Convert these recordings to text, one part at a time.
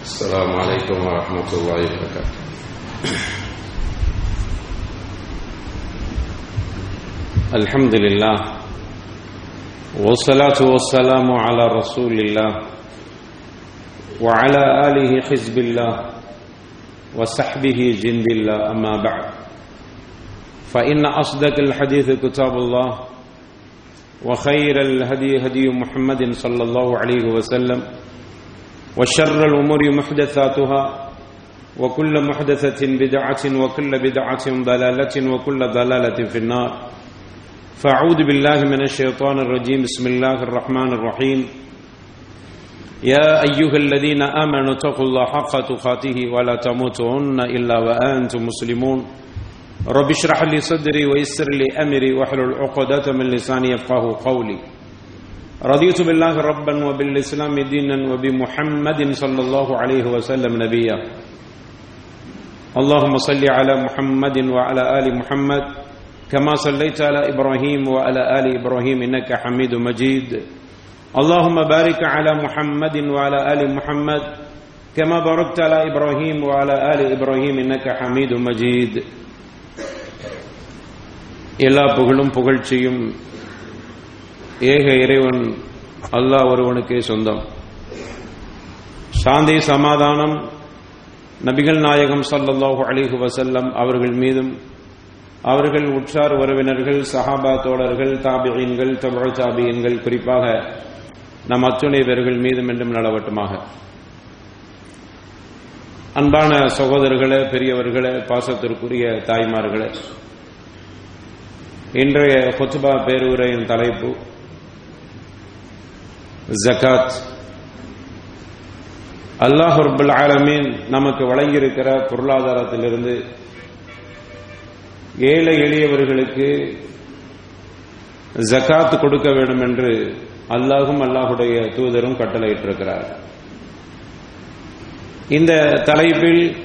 السلام عليكم ورحمة الله وبركاته. الحمد لله والصلاة والسلام على رسول الله وعلى آله حزب الله وصحبه جند الله أما بعد. فإن أصدق الحديث كتاب الله وخير الهدي هدي محمد صلى الله عليه وسلم وشر الأمور محدثاتها وكل محدثة بدعة وكل بدعة ضلالة وكل ضلالة في النار. فأعوذ بالله من الشيطان الرجيم. بسم الله الرحمن الرحيم. يا أيها الذين آمنوا اتقوا الله حق تقاته ولا تموتن إلا وأنتم مسلمون. رب اشرح لي صدري ويسر لي أمري واحلل عقدة من لساني يفقه قولي. رضيت بالله ربا وبالإسلام دينا وبمحمد صلى الله عليه وسلم نبيا اللهم صل على محمد وعلى آل محمد كما صليت على إبراهيم وعلى آل إبراهيم إنك حميد مجيد اللهم بارك على محمد وعلى آل محمد كما باركت على إبراهيم وعلى آل إبراهيم إنك حميد مجيد எல்லா புகழும் புகழ்ச்சியும் ஏக இறைவன் அல்லாஹ் ஒருவனுக்கே சொந்தம். சாந்தி சமாதானம் நபிகள் நாயகம் சல்லல்லாஹு அலிஹு வசல்லம் அவர்கள் மீதும் அவர்கள் உற்றார் உறவினர்கள் சஹாபா தோழர்கள் தாபியன்கள் தமிழ் தாபியன்கள் குறிப்பாக நம் அத்துணை பேர்கள் மீதும் என்றும் நலவட்டமாக. அன்பான சகோதரர்களே பெரியவர்களே பாசத்திற்குரிய தாய்மார்களே இன்றைய கொத்துபா பேருரையின் தலைப்பு ஜக்காத் அல்லாஹ் ரபுல் ஆலமீன் நமக்கு வழங்கியிருக்கிற பொருளாதாரத்திலிருந்து ஏழை எளியவர்களுக்கு ஜகாத் கொடுக்க வேண்டும் என்று அல்லாஹும் அல்லாஹுடைய தூதரும் கட்டளையிட்டிருக்கிறார். இந்த தலைப்பில்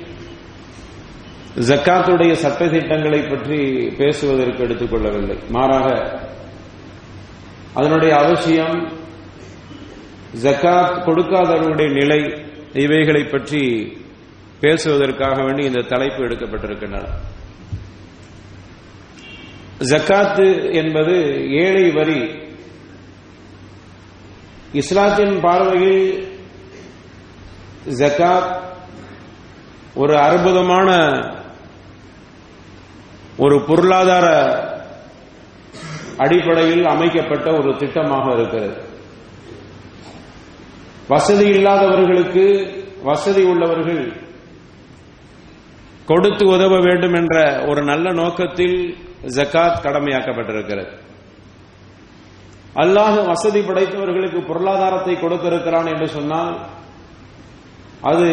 ஜக்காத்துடைய சட்ட திட்டங்களை பற்றி பேசுவதற்கு எடுத்துக்கொள்ளவில்லை. மாறாக அதனுடைய அவசியம் ஜக்காத் கொடுக்காதவர்களுடைய நிலை இவைகளை பற்றி பேசுவதற்காக வேண்டி இந்த தலைப்பு எடுக்கப்பட்டிருக்கின்றன. ஜக்காத்து என்பது ஏழை வரி. இஸ்லாத்தின் பார்வையில் ஜக்காத் ஒரு அற்புதமான ஒரு பொருளாதார அடிப்படையில் அமைக்கப்பட்ட ஒரு திட்டமாக இருக்கிறது. வசதி இல்லாதவர்களுக்கு வசதி உள்ளவர்கள் கொடுத்து உதவ வேண்டும் என்ற ஒரு நல்ல நோக்கத்தில் ஜக்காத் கடமையாக்கப்பட்டிருக்கிறது. அல்லாஹ் வசதி படைத்தவர்களுக்கு பொருளாதாரத்தை கொடுத்திருக்கிறான் என்று சொன்னால் அது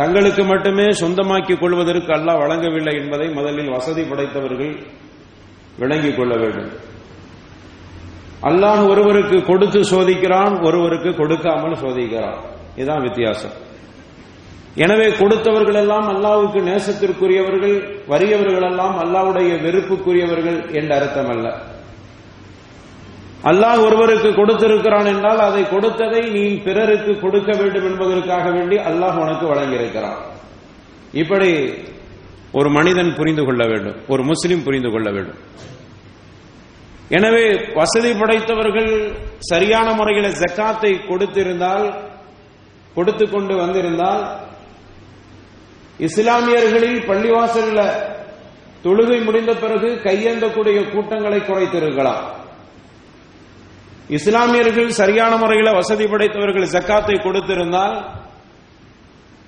தங்களுக்கு மட்டுமே சொந்தமாக்கிக் கொள்வதற்கு அல்லாஹ் வழங்கவில்லை என்பதை முதலில் வசதி படைத்தவர்கள் விளங்கிக் கொள்ள வேண்டும். அல்லாஹ் ஒருவருக்கு கொடுத்து சோதிக்கிறான் ஒருவருக்கு கொடுக்காமல் சோதிக்கிறான். இதுதான் வித்தியாசம். எனவே கொடுத்தவர்கள் எல்லாம் அல்லாவுக்கு நேசத்திற்குரியவர்கள் வறியவர்கள் எல்லாம் அல்லாவுடைய வெறுப்புக்குரியவர்கள் என்ற அர்த்தம் அல்ல. அல்லாஹ் ஒருவருக்கு கொடுத்திருக்கிறான் என்றால் அதை கொடுத்ததை நீ பிறருக்கு கொடுக்க வேண்டும் என்பதற்காக வேண்டி அல்லாஹ் உனக்கு வழங்கியிருக்கிறான். இப்படி ஒரு மனிதன் புரிந்து கொள்ள வேண்டும் ஒரு முஸ்லிம் புரிந்து கொள்ள வேண்டும். எனவே வசதி படைத்தவர்கள் சரியான முறையில் ஜக்காத்தை கொடுத்திருந்தால் கொடுத்து கொண்டு வந்திருந்தால் இஸ்லாமியர்களில் பள்ளிவாசல்ல தொழுகை முடிந்த பிறகு கையேந்தக்கூடிய கூட்டங்களை குறைத்திருக்கலாம். இஸ்லாமியர்கள் சரியான முறையில் வசதி படைத்தவர்கள் ஜக்காத்தை கொடுத்திருந்தால்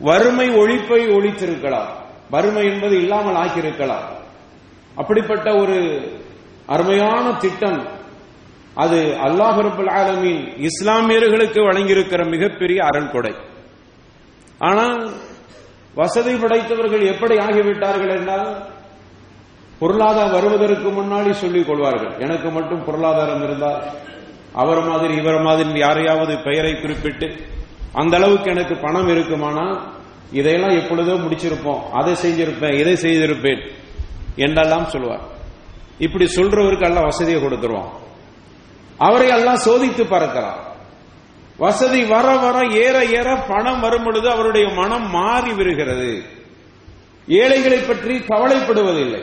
வறுமை ஒழிப்பை ஒழித்திருக்கலாம். வறுமை என்பது இல்லாமல் ஆக்கியிருக்கலாம் அப்படிப்பட்ட ஒரு அருமையான திட்டம். அது அல்லாஹ் ரபுல் ஆலமீன் இஸ்லாமியர்களுக்கு வழங்கியிருக்கிற மிகப்பெரிய அரண் கொடை ஆனால் வசதி படைத்தவர்கள் எப்படி ஆகிவிட்டார்கள் என்றால் பொருளாதாரம் வருவதற்கு முன்னாடி சொல்லிக் கொள்வார்கள். எனக்கு மட்டும் பொருளாதாரம் இருந்தால் அவர் மாதிரி இவர் மாதிரி யாரையாவது பெயரை குறிப்பிட்டு அந்த அளவுக்கு எனக்கு பணம் இருக்குமானா? இதையெல்லாம் எப்பொழுதோ முடிச்சிருப்போம். அதை செஞ்சிருப்பேன் இதை செய்திருப்பேன் என்றெல்லாம் சொல்லுவார் இப்படி சொல்றவருக்கு எல்லாம் வசதியை கொடுத்துருவான். அவரை எல்லாம் சோதித்து பறக்கிறான் வசதி வர வர ஏற ஏற பணம் வரும் பொழுது அவருடைய மனம் மாறி விடுகிறது. ஏழைகளை பற்றி கவலைப்படுவதில்லை.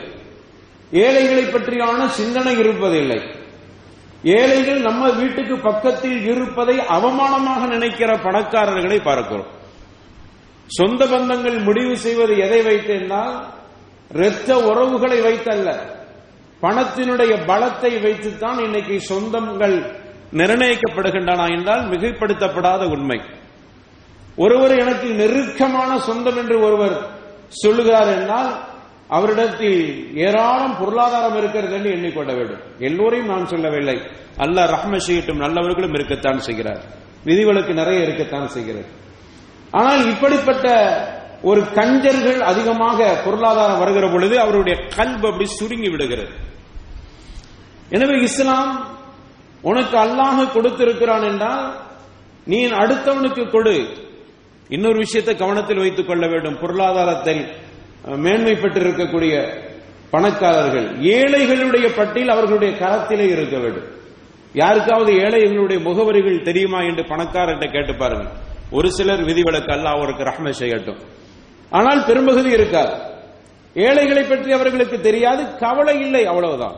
ஏழைகளை பற்றியான சிந்தனை இருப்பதில்லை. ஏழைகள் நம்ம வீட்டுக்கு பக்கத்தில் இருப்பதை அவமானமாக நினைக்கிற பணக்காரர்களை பார்க்கிறோம். சொந்த பந்தங்கள் முடிவு செய்வது எதை வைத்து என்றால் இரத்த உறவுகளை வைத்தல்ல. பணத்தினுடைய பலத்தை வைத்துத்தான் இன்னைக்கு சொந்தங்கள் நிர்ணயிக்கப்படுகின்றன என்றால் மிகைப்படுத்தப்படாத உண்மை. ஒருவர் எனக்கு நெருக்கமான சொந்தம் என்று ஒருவர் சொல்லுகிறார் என்றால் அவரிடத்தில் ஏராளம் பொருளாதாரம் இருக்கிறது என்று எண்ணிக்கொள்ள வேண்டும். எல்லோரையும் நான் சொல்லவில்லை. அல்ல ரஹ்ம செய்யட்டும் நல்லவர்களும் இருக்கத்தான் செய்கிறார். விதிவிலக்கு நிறைய இருக்கத்தான் செய்கிறது. ஆனால் இப்படிப்பட்ட ஒரு கஞ்சர்கள் அதிகமாக பொருளாதாரம் வருகிற பொழுது அவருடைய கல்வி அப்படி சுருங்கி விடுகிறது. எனவே இஸ்லாம் உனக்கு அல்லாஹ் கொடுத்திருக்கிறான் என்றால் நீ அடுத்தவனுக்கு கொடு. இன்னொரு விஷயத்தை கவனத்தில் வைத்துக் கொள்ள வேண்டும். பொருளாதாரத்தில் மேன்மை பெற்றிருக்கக்கூடிய பணக்காரர்கள் ஏழைகளுடைய பட்டியல் அவர்களுடைய கரத்திலே இருக்க வேண்டும். யாருக்காவது ஏழைகளுடைய முகவரிகள் தெரியுமா என்று பணக்காரர்கிட்ட கேட்டு பாருங்கள். ஒரு சிலர் விதிவிலக்கு அல்ல அவருக்கு ரஹ்ம செய்யட்டும். ஆனால் பெரும்பகுதி இருக்காது. ஏழைகளை பற்றி அவர்களுக்கு தெரியாது கவலை இல்லை அவ்வளவுதான்.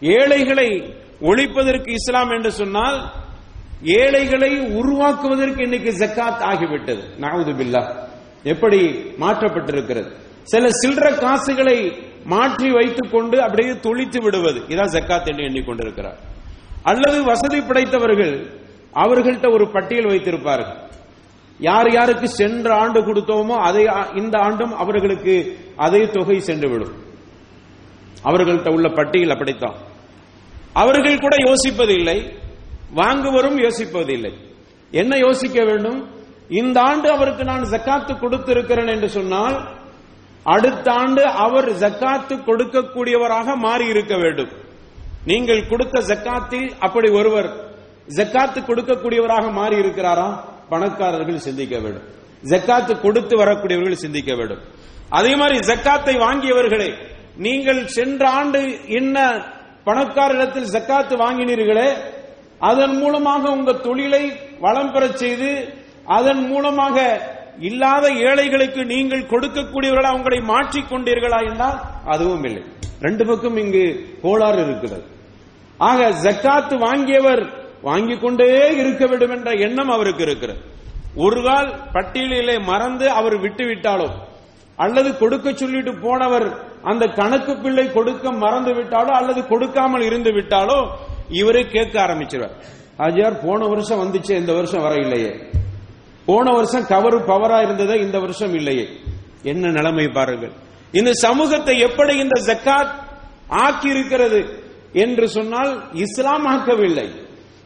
ஏழைகளை ஒழிப்பதற்கு இஸ்லாம் என்று சொன்னால் ஏழைகளை உருவாக்குவதற்கு இன்னைக்கு ஜக்காத் ஆகிவிட்டது. நாவுது பில்லா. எப்படி மாற்றப்பட்டிருக்கிறது? சில சில்லற காசுகளை மாற்றி வைத்துக் கொண்டு அப்படியே தொழித்து விடுவது. இதான் ஜக்காத் என்று எண்ணிக்கொண்டிருக்கிறார். அல்லது வசதி படைத்தவர்கள் அவர்கள்ட்ட ஒரு பட்டியல் வைத்திருப்பார்கள். யார் யாருக்கு சென்ற ஆண்டு கொடுத்தோமோ அதை இந்த ஆண்டும் அவர்களுக்கு அதே தொகை சென்று விடும் அவர்கள்ட்ட உள்ள பட்டியல் அப்படித்தான். அவர்கள் கூட யோசிப்பதில்லை. வாங்குவரும் யோசிப்பதில்லை. என்ன யோசிக்க வேண்டும்? இந்த ஆண்டு அவருக்கு நான் ஜக்காத்து கொடுத்திருக்கிறேன் என்று சொன்னால் அடுத்த ஆண்டு அவர் ஜக்காத்து கொடுக்கக்கூடியவராக மாறி இருக்க வேண்டும். நீங்கள் கொடுத்த ஜக்காத்தில் அப்படி ஒருவர் ஜக்காத்து கொடுக்கக்கூடியவராக மாறி இருக்கிறாரா பணக்காரர்கள் சிந்திக்க வேண்டும். ஜக்காத்து கொடுத்து வரக்கூடியவர்கள் சிந்திக்க வேண்டும். அதே மாதிரி ஜக்காத்தை வாங்கியவர்களே நீங்கள் சென்ற ஆண்டு என்ன பணக்காரிடத்தில் ஜக்காத்து வாங்கினீர்களே அதன் மூலமாக உங்க தொழிலை வளம் பெறச் செய்து அதன் மூலமாக இல்லாத ஏழைகளுக்கு நீங்கள் கொடுக்கக்கூடியவர்களா உங்களை மாற்றிக் கொண்டீர்களா என்றால் அதுவும் இல்லை. ரெண்டு பக்கம் இங்கு கோளாறு இருக்கிறது. ஆக ஜக்காத்து வாங்கியவர் வாங்கிக் கொண்டே இருக்க வேண்டும் என்ற எண்ணம் அவருக்கு இருக்கிறது. ஒரு கால் பட்டியலிலே மறந்து அவர் விட்டு விட்டாலோ அல்லது கொடுக்க சொல்லிட்டு போனவர் அந்த கணக்கு பிள்ளை கொடுக்க மறந்து விட்டாலோ அல்லது கொடுக்காமல் இருந்து விட்டாலோ இவரே கேட்க ஆரம்பிச்சிருவார். ஆஜியார் போன வருஷம் வந்துச்சு இந்த வருஷம் வர இல்லையே போன வருஷம் கவரு பவரா இருந்ததே இந்த வருஷம் இல்லையே. என்ன நிலைமை பாருங்கள். இந்த சமூகத்தை எப்படி இந்த ஜக்காத் ஆக்கி இருக்கிறது என்று சொன்னால் இஸ்லாம் ஆக்கவில்லை.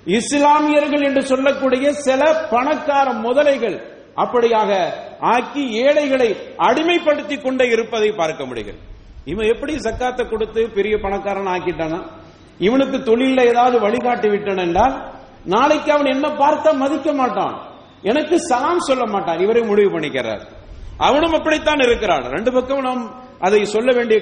இஸ்லாமியர்கள் என்று சொல்லக்கூடிய சில பணக்கார முதலைகள் அப்படியாக ஆக்கி ஏழைகளை அடிமைப்படுத்தி கொண்டே இருப்பதை பார்க்க முடிகிறது. இவன் எப்படி சக்காத்தை கொடுத்து பெரிய பணக்காரன் ஆக்கிட்டானா? இவனுக்கு தொழில ஏதாவது வழிகாட்டி விட்டான் என்றால் நாளைக்கு அவன் என்ன பார்த்தா மதிக்க மாட்டான். எனக்கு சலாம் சொல்ல மாட்டான். இவரை முடிவு பண்ணிக்கிறார். அவனும் அப்படித்தான் இருக்கிறான். ரெண்டு பக்கம் நாம் அதை சொல்ல வேண்டிய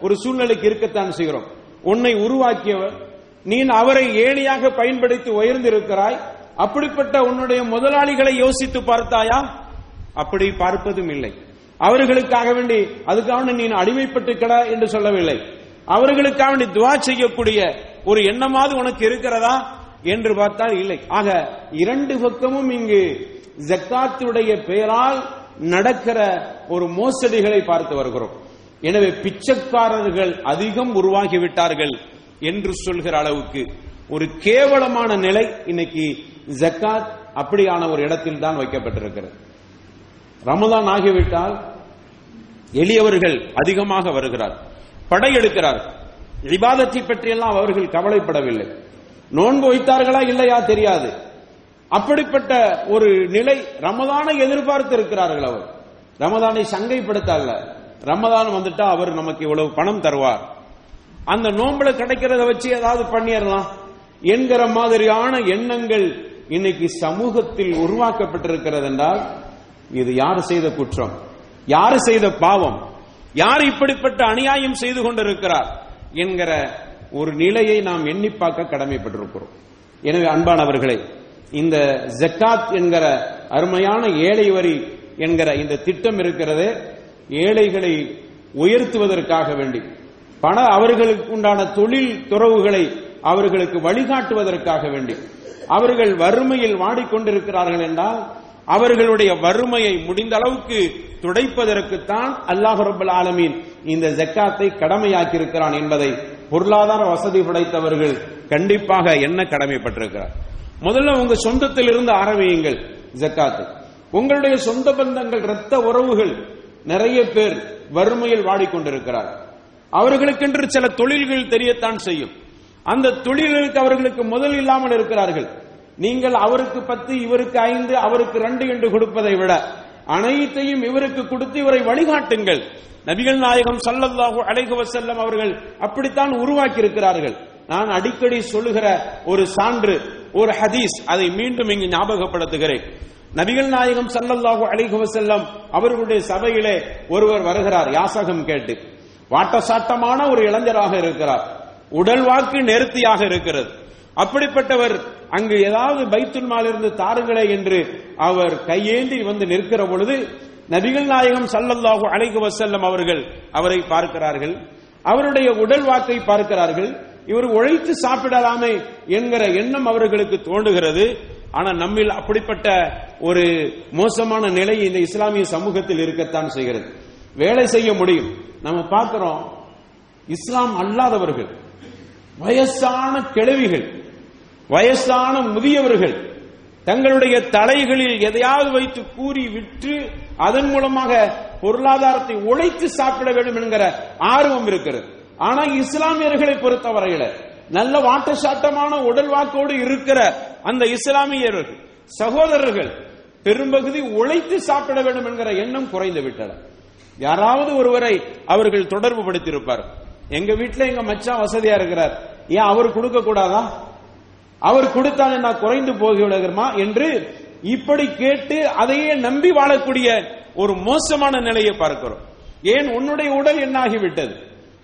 ஒரு சூழ்நிலைக்கு இருக்கத்தான் செய்கிறோம். உன்னை உருவாக்கியவர் நீ அவரை ஏணியாக பயன்படுத்தி உயர்ந்திருக்கிறாய். அப்படிப்பட்ட உன்னுடைய முதலாளிகளை யோசித்து பார்த்தாயா? அப்படி பார்ப்பதும் இல்லை. அவர்களுக்காக வேண்டி அதுக்காக நீ அடிமைப்பட்டு கிட என்று சொல்லவில்லை. அவர்களுக்காக வேண்டி துவா செய்யக்கூடிய ஒரு எண்ணமாவது உனக்கு இருக்கிறதா? என்று பார்த்தால் இல்லை. ஆக இரண்டு பக்கமும் இங்கு ஜக்காத்துடைய பெயரால் நடக்கிற ஒரு மோசடிகளை பார்த்து வருகிறோம். எனவே பிச்சைக்காரர்கள் அதிகம் உருவாகிவிட்டார்கள். என்று சொல்கிற அளவுக்கு ஒரு கேவலமான நிலை இன்னைக்கு ஜக்காத் அப்படியான ஒரு இடத்தில் தான் வைக்கப்பட்டிருக்கிறது. ரமதான் ஆகிவிட்டால் எளியவர்கள் அதிகமாக வருகிறார். படையெடுக்கிறார் விவாதத்தை பற்றியெல்லாம் அவர்கள் கவலைப்படவில்லை. நோன்பு வைத்தார்களா இல்லையா தெரியாது. அப்படிப்பட்ட ஒரு நிலை ரமதானை எதிர்பார்த்து இருக்கிறார்கள் அவர். ரமதானை சங்கைப்படுத்தல்ல ரமதான் வந்துட்டா அவர் நமக்கு இவ்வளவு பணம் தருவார். அந்த நோம்புல கிடைக்கிறத வச்சு ஏதாவது பண்ணிடலாம் என்கிற மாதிரியான எண்ணங்கள் இன்னைக்கு சமூகத்தில் உருவாக்கப்பட்டிருக்கிறது என்றால் இது யார் செய்த குற்றம்? யார் செய்த பாவம்? யார் இப்படிப்பட்ட அநியாயம் செய்து கொண்டிருக்கிறார்? என்கிற ஒரு நிலையை நாம் எண்ணி பார்க்க கடமைப்பட்டிருக்கிறோம். எனவே அன்பானவர்களே இந்த ஜக்காத் என்கிற அருமையான ஏழை வரி என்கிற இந்த திட்டம் இருக்கிறது ஏழைகளை உயர்த்துவதற்காக வேண்டி. பண அவர்களுக்கு உண்டான தொழில் துறவுகளை அவர்களுக்கு வழிகாட்டுவதற்காக வேண்டி. அவர்கள் வறுமையில் வாடிக்கொண்டிருக்கிறார்கள் என்றால் அவர்களுடைய வறுமையை முடிந்த அளவுக்கு துடைப்பதற்குத்தான் அல்லாஹ் ரபுல் ஆலமீன் இந்த ஜக்காத்தை கடமையாக்கி இருக்கிறான் என்பதை பொருளாதார வசதி படைத்தவர்கள் கண்டிப்பாக என்ன கடமைப்பட்டிருக்கிறார்? முதல்ல உங்க சொந்தத்தில் இருந்து ஆரம்பியுங்கள் ஜக்காத்து. உங்களுடைய சொந்த பந்தங்கள் இரத்த உறவுகள் நிறைய பேர் வறுமையில் வாடிக்கொண்டிருக்கிறார் அவர்களுக்கென்று சில தொழில்கள் தெரியத்தான் செய்யும். அந்த தொழில்களுக்கு அவர்களுக்கு முதல் இல்லாமல் இருக்கிறார்கள். நீங்கள் அவருக்கு பத்து இவருக்கு ஐந்து அவருக்கு ரெண்டு என்று கொடுப்பதை விட அனைத்தையும் இவருக்கு கொடுத்து இவரை வழிகாட்டுங்கள். நபிகள் நாயகம் சல்லல்லாஹு அலைஹி வஸல்லம் அவர்கள் அப்படித்தான் உருவாக்கி இருக்கிறார்கள் நான் அடிக்கடி சொல்லுகிற ஒரு சான்று ஒரு ஹதீஸ் அதை மீண்டும் இங்கு ஞாபகப்படுத்துகிறேன். நபிகள் நாயகம் சல்லல்லாஹு அலைஹி செல்லம் அவர்களுடைய சபையிலே ஒருவர் வருகிறார் யாசகம் கேட்டு. வாட்டசாட்டமான ஒரு இளைஞராக இருக்கிறார். உடல் வாக்கு நெருத்தியாக இருக்கிறது. அப்படிப்பட்டவர் அங்கு ஏதாவது பைத்துல் மாலிருந்து தாருங்களே என்று அவர் கையேந்தி வந்து நிற்கிற பொழுது நபிகள் நாயகம் சல்லல்லாஹு அலைகு வசல்லம் அவர்கள் அவரை பார்க்கிறார்கள். அவருடைய உடல் வாக்கை பார்க்கிறார்கள். இவர் உழைத்து சாப்பிடலாமே என்கிற எண்ணம் அவர்களுக்கு தோன்றுகிறது. ஆனா நம்மில் அப்படிப்பட்ட ஒரு மோசமான நிலை இந்த இஸ்லாமிய சமூகத்தில் இருக்கத்தான் செய்கிறது. வேலை செய்ய முடியும். நம்ம பார்க்கிறோம் இஸ்லாம் அல்லாதவர்கள் வயசான கிழவிகள் வயசான முதியவர்கள் தங்களுடைய தலைகளில் எதையாவது வைத்து கூறி விற்று அதன் மூலமாக பொருளாதாரத்தை உழைத்து சாப்பிட வேண்டும் என்கிற ஆர்வம் இருக்கிறது. ஆனா இஸ்லாமியர்களை பொறுத்தவரையில நல்ல வாட்டசாட்டமான உடல் வாக்கோடு இருக்கிற அந்த இஸ்லாமியர்கள் சகோதரர்கள் பெரும்பகுதி உழைத்து சாப்பிட வேண்டும் என்கிற எண்ணம் குறைந்து விட்டன யாராவது ஒருவரை அவர்கள் தொடர்பு படுத்தியிருப்பார். எங்க வீட்டுல எங்க மச்சான் வசதியா இருக்கிறார். ஏன் அவர் கொடுக்க கூடாதா? அவர் கொடுத்தால் நான் குறைந்து போகிறமா என்று இப்படி கேட்டு அதையே நம்பி வாழக்கூடிய ஒரு மோசமான நிலையை பார்க்கிறோம். ஏன் உன்னுடைய உடல் என்னாகிவிட்டது?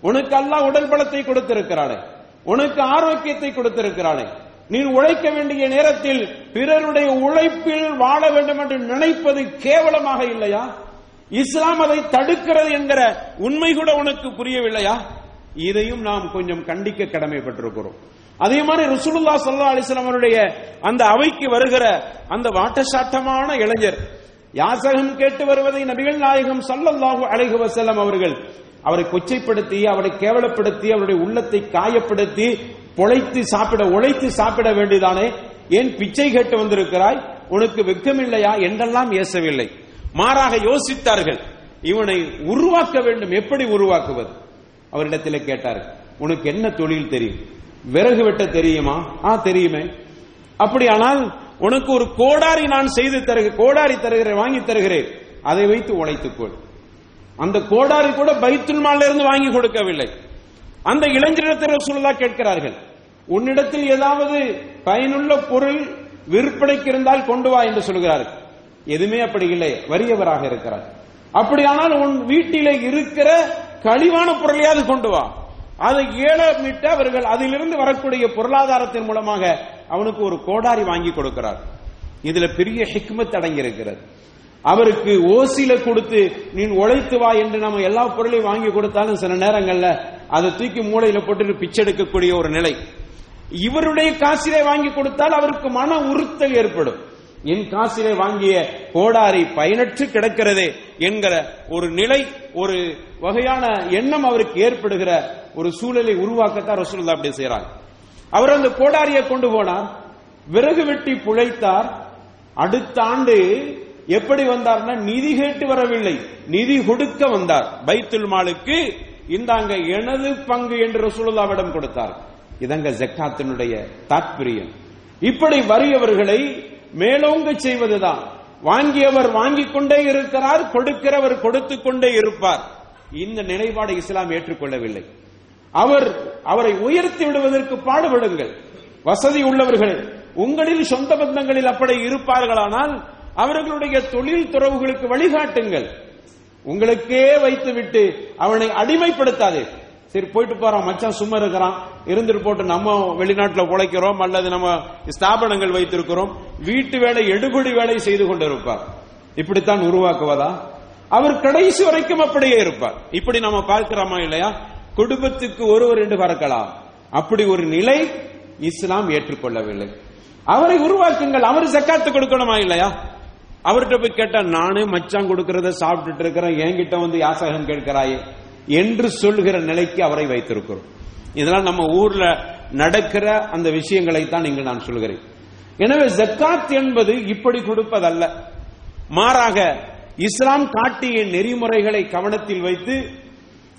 உனக்கு அல்லாஹ் உடல் பலத்தை கொடுத்திருக்கிறானே உனக்கு ஆரோக்கியத்தை கொடுத்திருக்கிறானே நீ உழைக்க வேண்டிய நேரத்தில் பிறருடைய உழைப்பில் வாழ வேண்டும் என்று நினைப்பது கேவலமாக இல்லையா? இஸ்லாம் அதை தடுக்கிறது என்கிற உண்மை கூட உனக்கு புரியவில்லையா? இதையும் நாம் கொஞ்சம் கண்டிக்க கடமைப்பட்டிருக்கிறோம். அதே மாதிரி ருசுலுல்லா சல்லா அலிஸ்லாம் அவருடைய அந்த அவைக்கு வருகிற அந்த வாட்டசாட்டமான இளைஞர் யாசகம் கேட்டு வருவதை நபிகள் நாயகம் சல்லல்லாஹு அலைஹு வசல்லம் அவர்கள் அவரை கொச்சைப்படுத்தி அவரை கேவலப்படுத்தி அவருடைய உள்ளத்தை காயப்படுத்தி பொழைத்து சாப்பிட உழைத்து சாப்பிட வேண்டியதானே? ஏன் பிச்சை கேட்டு வந்திருக்கிறாய்? உனக்கு வெக்கமில்லையா? என்றெல்லாம் ஏசவில்லை. மாறாக யோசித்தார்கள். இவனை உருவாக்க வேண்டும். எப்படி உருவாக்குவது? அவரிடத்தில் கேட்டார்கள் உனக்கு என்ன தொழில் தெரியும்? விறகு வெட்ட தெரியுமா? ஆ தெரியுமே. அப்படியானால் உனக்கு ஒரு கோடாரி நான் செய்து தருகிறேன் கோடாரி தருகிறேன் வாங்கி தருகிறேன். அதை வைத்து உழைத்துக்கொள் அந்த கோடாரி கூட பைத்துல்மால இருந்து வாங்கி கொடுக்கவில்லை. அந்த இளைஞரிடத்தில் ரசூலுல்லாஹ் கேட்கிறார்கள் உன்னிடத்தில் ஏதாவது பயனுள்ள பொருள் விற்பனைக்கு இருந்தால் கொண்டு வா என்று சொல்கிறார்கள். எதுவுமே அப்படி இல்லை. வறியவராக இருக்கிறார். அப்படியானால் உன் வீட்டிலே இருக்கிற கழிவான பொருளையாவது கொண்டு வா. அதை ஏழமிட்டு அவர்கள் அதிலிருந்து வரக்கூடிய பொருளாதாரத்தின் மூலமாக அவனுக்கு ஒரு கோடாரி வாங்கி கொடுக்கிறார். இதுல பெரிய ஹிக்மத் அடங்கி இருக்கிறது அவருக்கு ஓசில கொடுத்து நீ உழைத்து வா என்று நம்ம எல்லா பொருளையும் வாங்கி கொடுத்தாலும் சில நேரங்கள்ல அதை தூக்கி மூளையில போட்டு பிச்செடுக்கக்கூடிய ஒரு நிலை. இவருடைய காசிலே வாங்கி கொடுத்தால் அவருக்கு மன உறுத்தல் ஏற்படும். என் காசிலே வாங்கிய கோடாரி பயனற்று கிடக்கிறதே என்கிற ஒரு நிலை ஒரு வகையான எண்ணம் அவருக்கு ஏற்படுகிற ஒரு சூழலை உருவாக்கத்தான் ரசூல்லா அப்படி செய்யறாங்க அவர் அந்த கோடாரியை கொண்டு போனார் விறகு வெட்டி புழைத்தார். அடுத்த ஆண்டு எப்படி வந்தார்னா நிதி கேட்டு வரவில்லை. நிதி கொடுக்க வந்தார். பைத்துல் மாலுக்கு இந்தாங்க எனது பங்கு என்று ரசூலுல்லாவிடம் கொடுத்தார். இதங்க ஜக்காத்தினுடைய தாத்பரியம். இப்படி வறியவர்களை மேலோங்க செய்வதுதான். வாங்கியவர் வாங்கிக் கொண்டே இருக்கிறார் கொடுக்கிறவர் கொடுத்து கொண்டே இருப்பார். இந்த நிலைப்பாடு இஸ்லாம் ஏற்றுக்கொள்ளவில்லை. அவர் அவரை உயர்த்தி விடுவதற்கு பாடுபடுங்கள். வசதி உள்ளவர்கள் உங்களில் சொந்த பந்தங்களில் அப்படி இருப்பார்களானால் அவர்களுடைய தொழில் துறவுகளுக்கு வழிகாட்டுங்கள். உங்களுக்கே வைத்துவிட்டு அவனை அடிமைப்படுத்தாதே. சரி போயிட்டு போறான் மச்சான் சும்மா இருக்கிறான். இருந்துட்டு போட்டு நம்ம வெளிநாட்டுல உழைக்கிறோம் அல்லது நம்ம ஸ்தாபனங்கள் வைத்திருக்கிறோம் வீட்டு வேலை எடுபடி வேலை செய்து கொண்டிருப்பார். இப்படித்தான் உருவாக்குவதா? அவர் கடைசி வரைக்கும் அப்படியே இருப்பார். இப்படி நம்ம பார்க்கிறோமா இல்லையா? குடும்பத்துக்கு ஒருவர் என்று பறக்கலாம் அப்படி ஒரு நிலை இஸ்லாம் ஏற்றுக்கொள்ளவில்லை. அவரை உருவாக்குங்கள் அவர் செக்காத்து கொடுக்கணுமா இல்லையா? அவர்கிட்ட போய் கேட்டா நானே மச்சான் கொடுக்கறத சாப்பிட்டுட்டு இருக்கிறேன் என்கிட்ட வந்து யாசகம் கேட்கிறாயே? என்று சொல்லுகிற நிலைக்கு அவரை வைத்திருக்கிறோம். இதெல்லாம் நம்ம ஊர்ல நடக்கிற அந்த விஷயங்களை தான் இங்கு நான் சொல்கிறேன். எனவே ஜக்காத் என்பது இப்படி கொடுப்பதல்ல. மாறாக இஸ்லாம் காட்டிய நெறிமுறைகளை கவனத்தில் வைத்து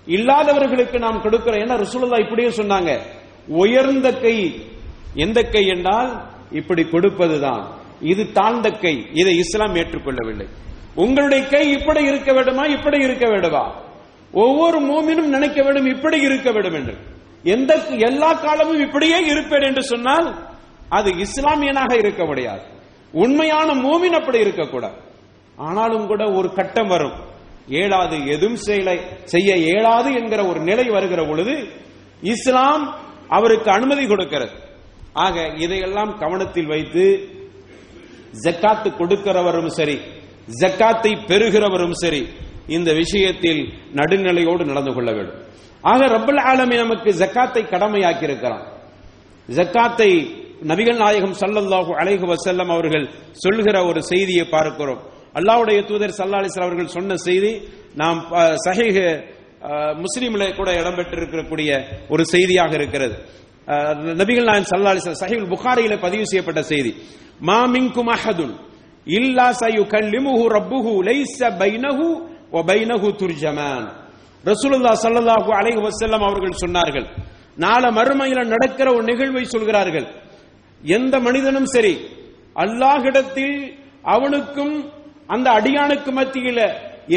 இல்லாதவர்களுக்கு நாம் கொடுக்கிறோம் ஏன்னா ரசூலுல்லா இப்படியே சொன்னாங்க உயர்ந்த கை எந்த கை என்றால் இப்படி கொடுப்பதுதான். இது தாழ்ந்த கை இதை இஸ்லாம் ஏற்றுக்கொள்ளவில்லை. உங்களுடைய கை இப்படி இருக்க வேண்டுமா? இப்படி இருக்க வேண்டுமா? ஒவ்வொரு மூமினும் நினைக்க வேண்டும் இப்படி இருக்க வேண்டும் என்று. எந்த எல்லா காலமும் இப்படியே இருப்பேன் என்று சொன்னால் அது இஸ்லாமியனாக இருக்க முடியாது. உண்மையான மூமின் அப்படி இருக்கக்கூடாது. ஆனாலும் கூட ஒரு கட்டம் வரும். ஏழாது எதுவும் செய்ய இயலாது என்கிற ஒரு நிலை வருகிற பொழுது இஸ்லாம் அவருக்கு அனுமதி கொடுக்கிறது. ஆக இதையெல்லாம் கவனத்தில் வைத்து ஜக்காத்து கொடுக்கிறவரும் சரி ஜக்காத்தை பெறுகிறவரும் சரி இந்த விஷயத்தில் நடுநிலையோடு நடந்து கொள்ள வேண்டும். ஆக ரப்பல் ஆலமி நமக்கு ஜக்காத்தை கடமையாக்கி இருக்கிறான் ஜக்காத்தை நபிகள் நாயகம் சல்லல்லாஹு அலைஹு வசல்லம் அவர்கள் சொல்கிற ஒரு செய்தியை பார்க்கிறோம். அல்லாவுடைய தூதர் சல்லா அலிஸ்லாம் அவர்கள் சொன்ன செய்தி நாம் சஹீஹ் முஸ்லீம்ல கூட இடம்பெற்றிருக்கக்கூடிய ஒரு செய்தியாக இருக்கிறது. நபிகள் நாயகம் சல்லா அலிஸ்லாம் சஹீல் புகாரியில பதிவு செய்யப்பட்ட செய்தி. மா மின்கும் அஹதுன் இல்லா சயு கல்லிமுஹு ரப்புஹு லைஸ பைனஹு ஒ பைனஹு துர்ஜமான். ரசூலுல்லா ஸல்லல்லாஹு அலைஹி வசல்லம் அவர்கள் சொன்னார்கள் நாள மறுமையில நடக்கிற ஒரு நிகழ்வை சொல்கிறார்கள். எந்த மனிதனும் சரி அல்லாஹிடத்தில் அவனுக்கும் அந்த அடியானுக்கு மத்தியில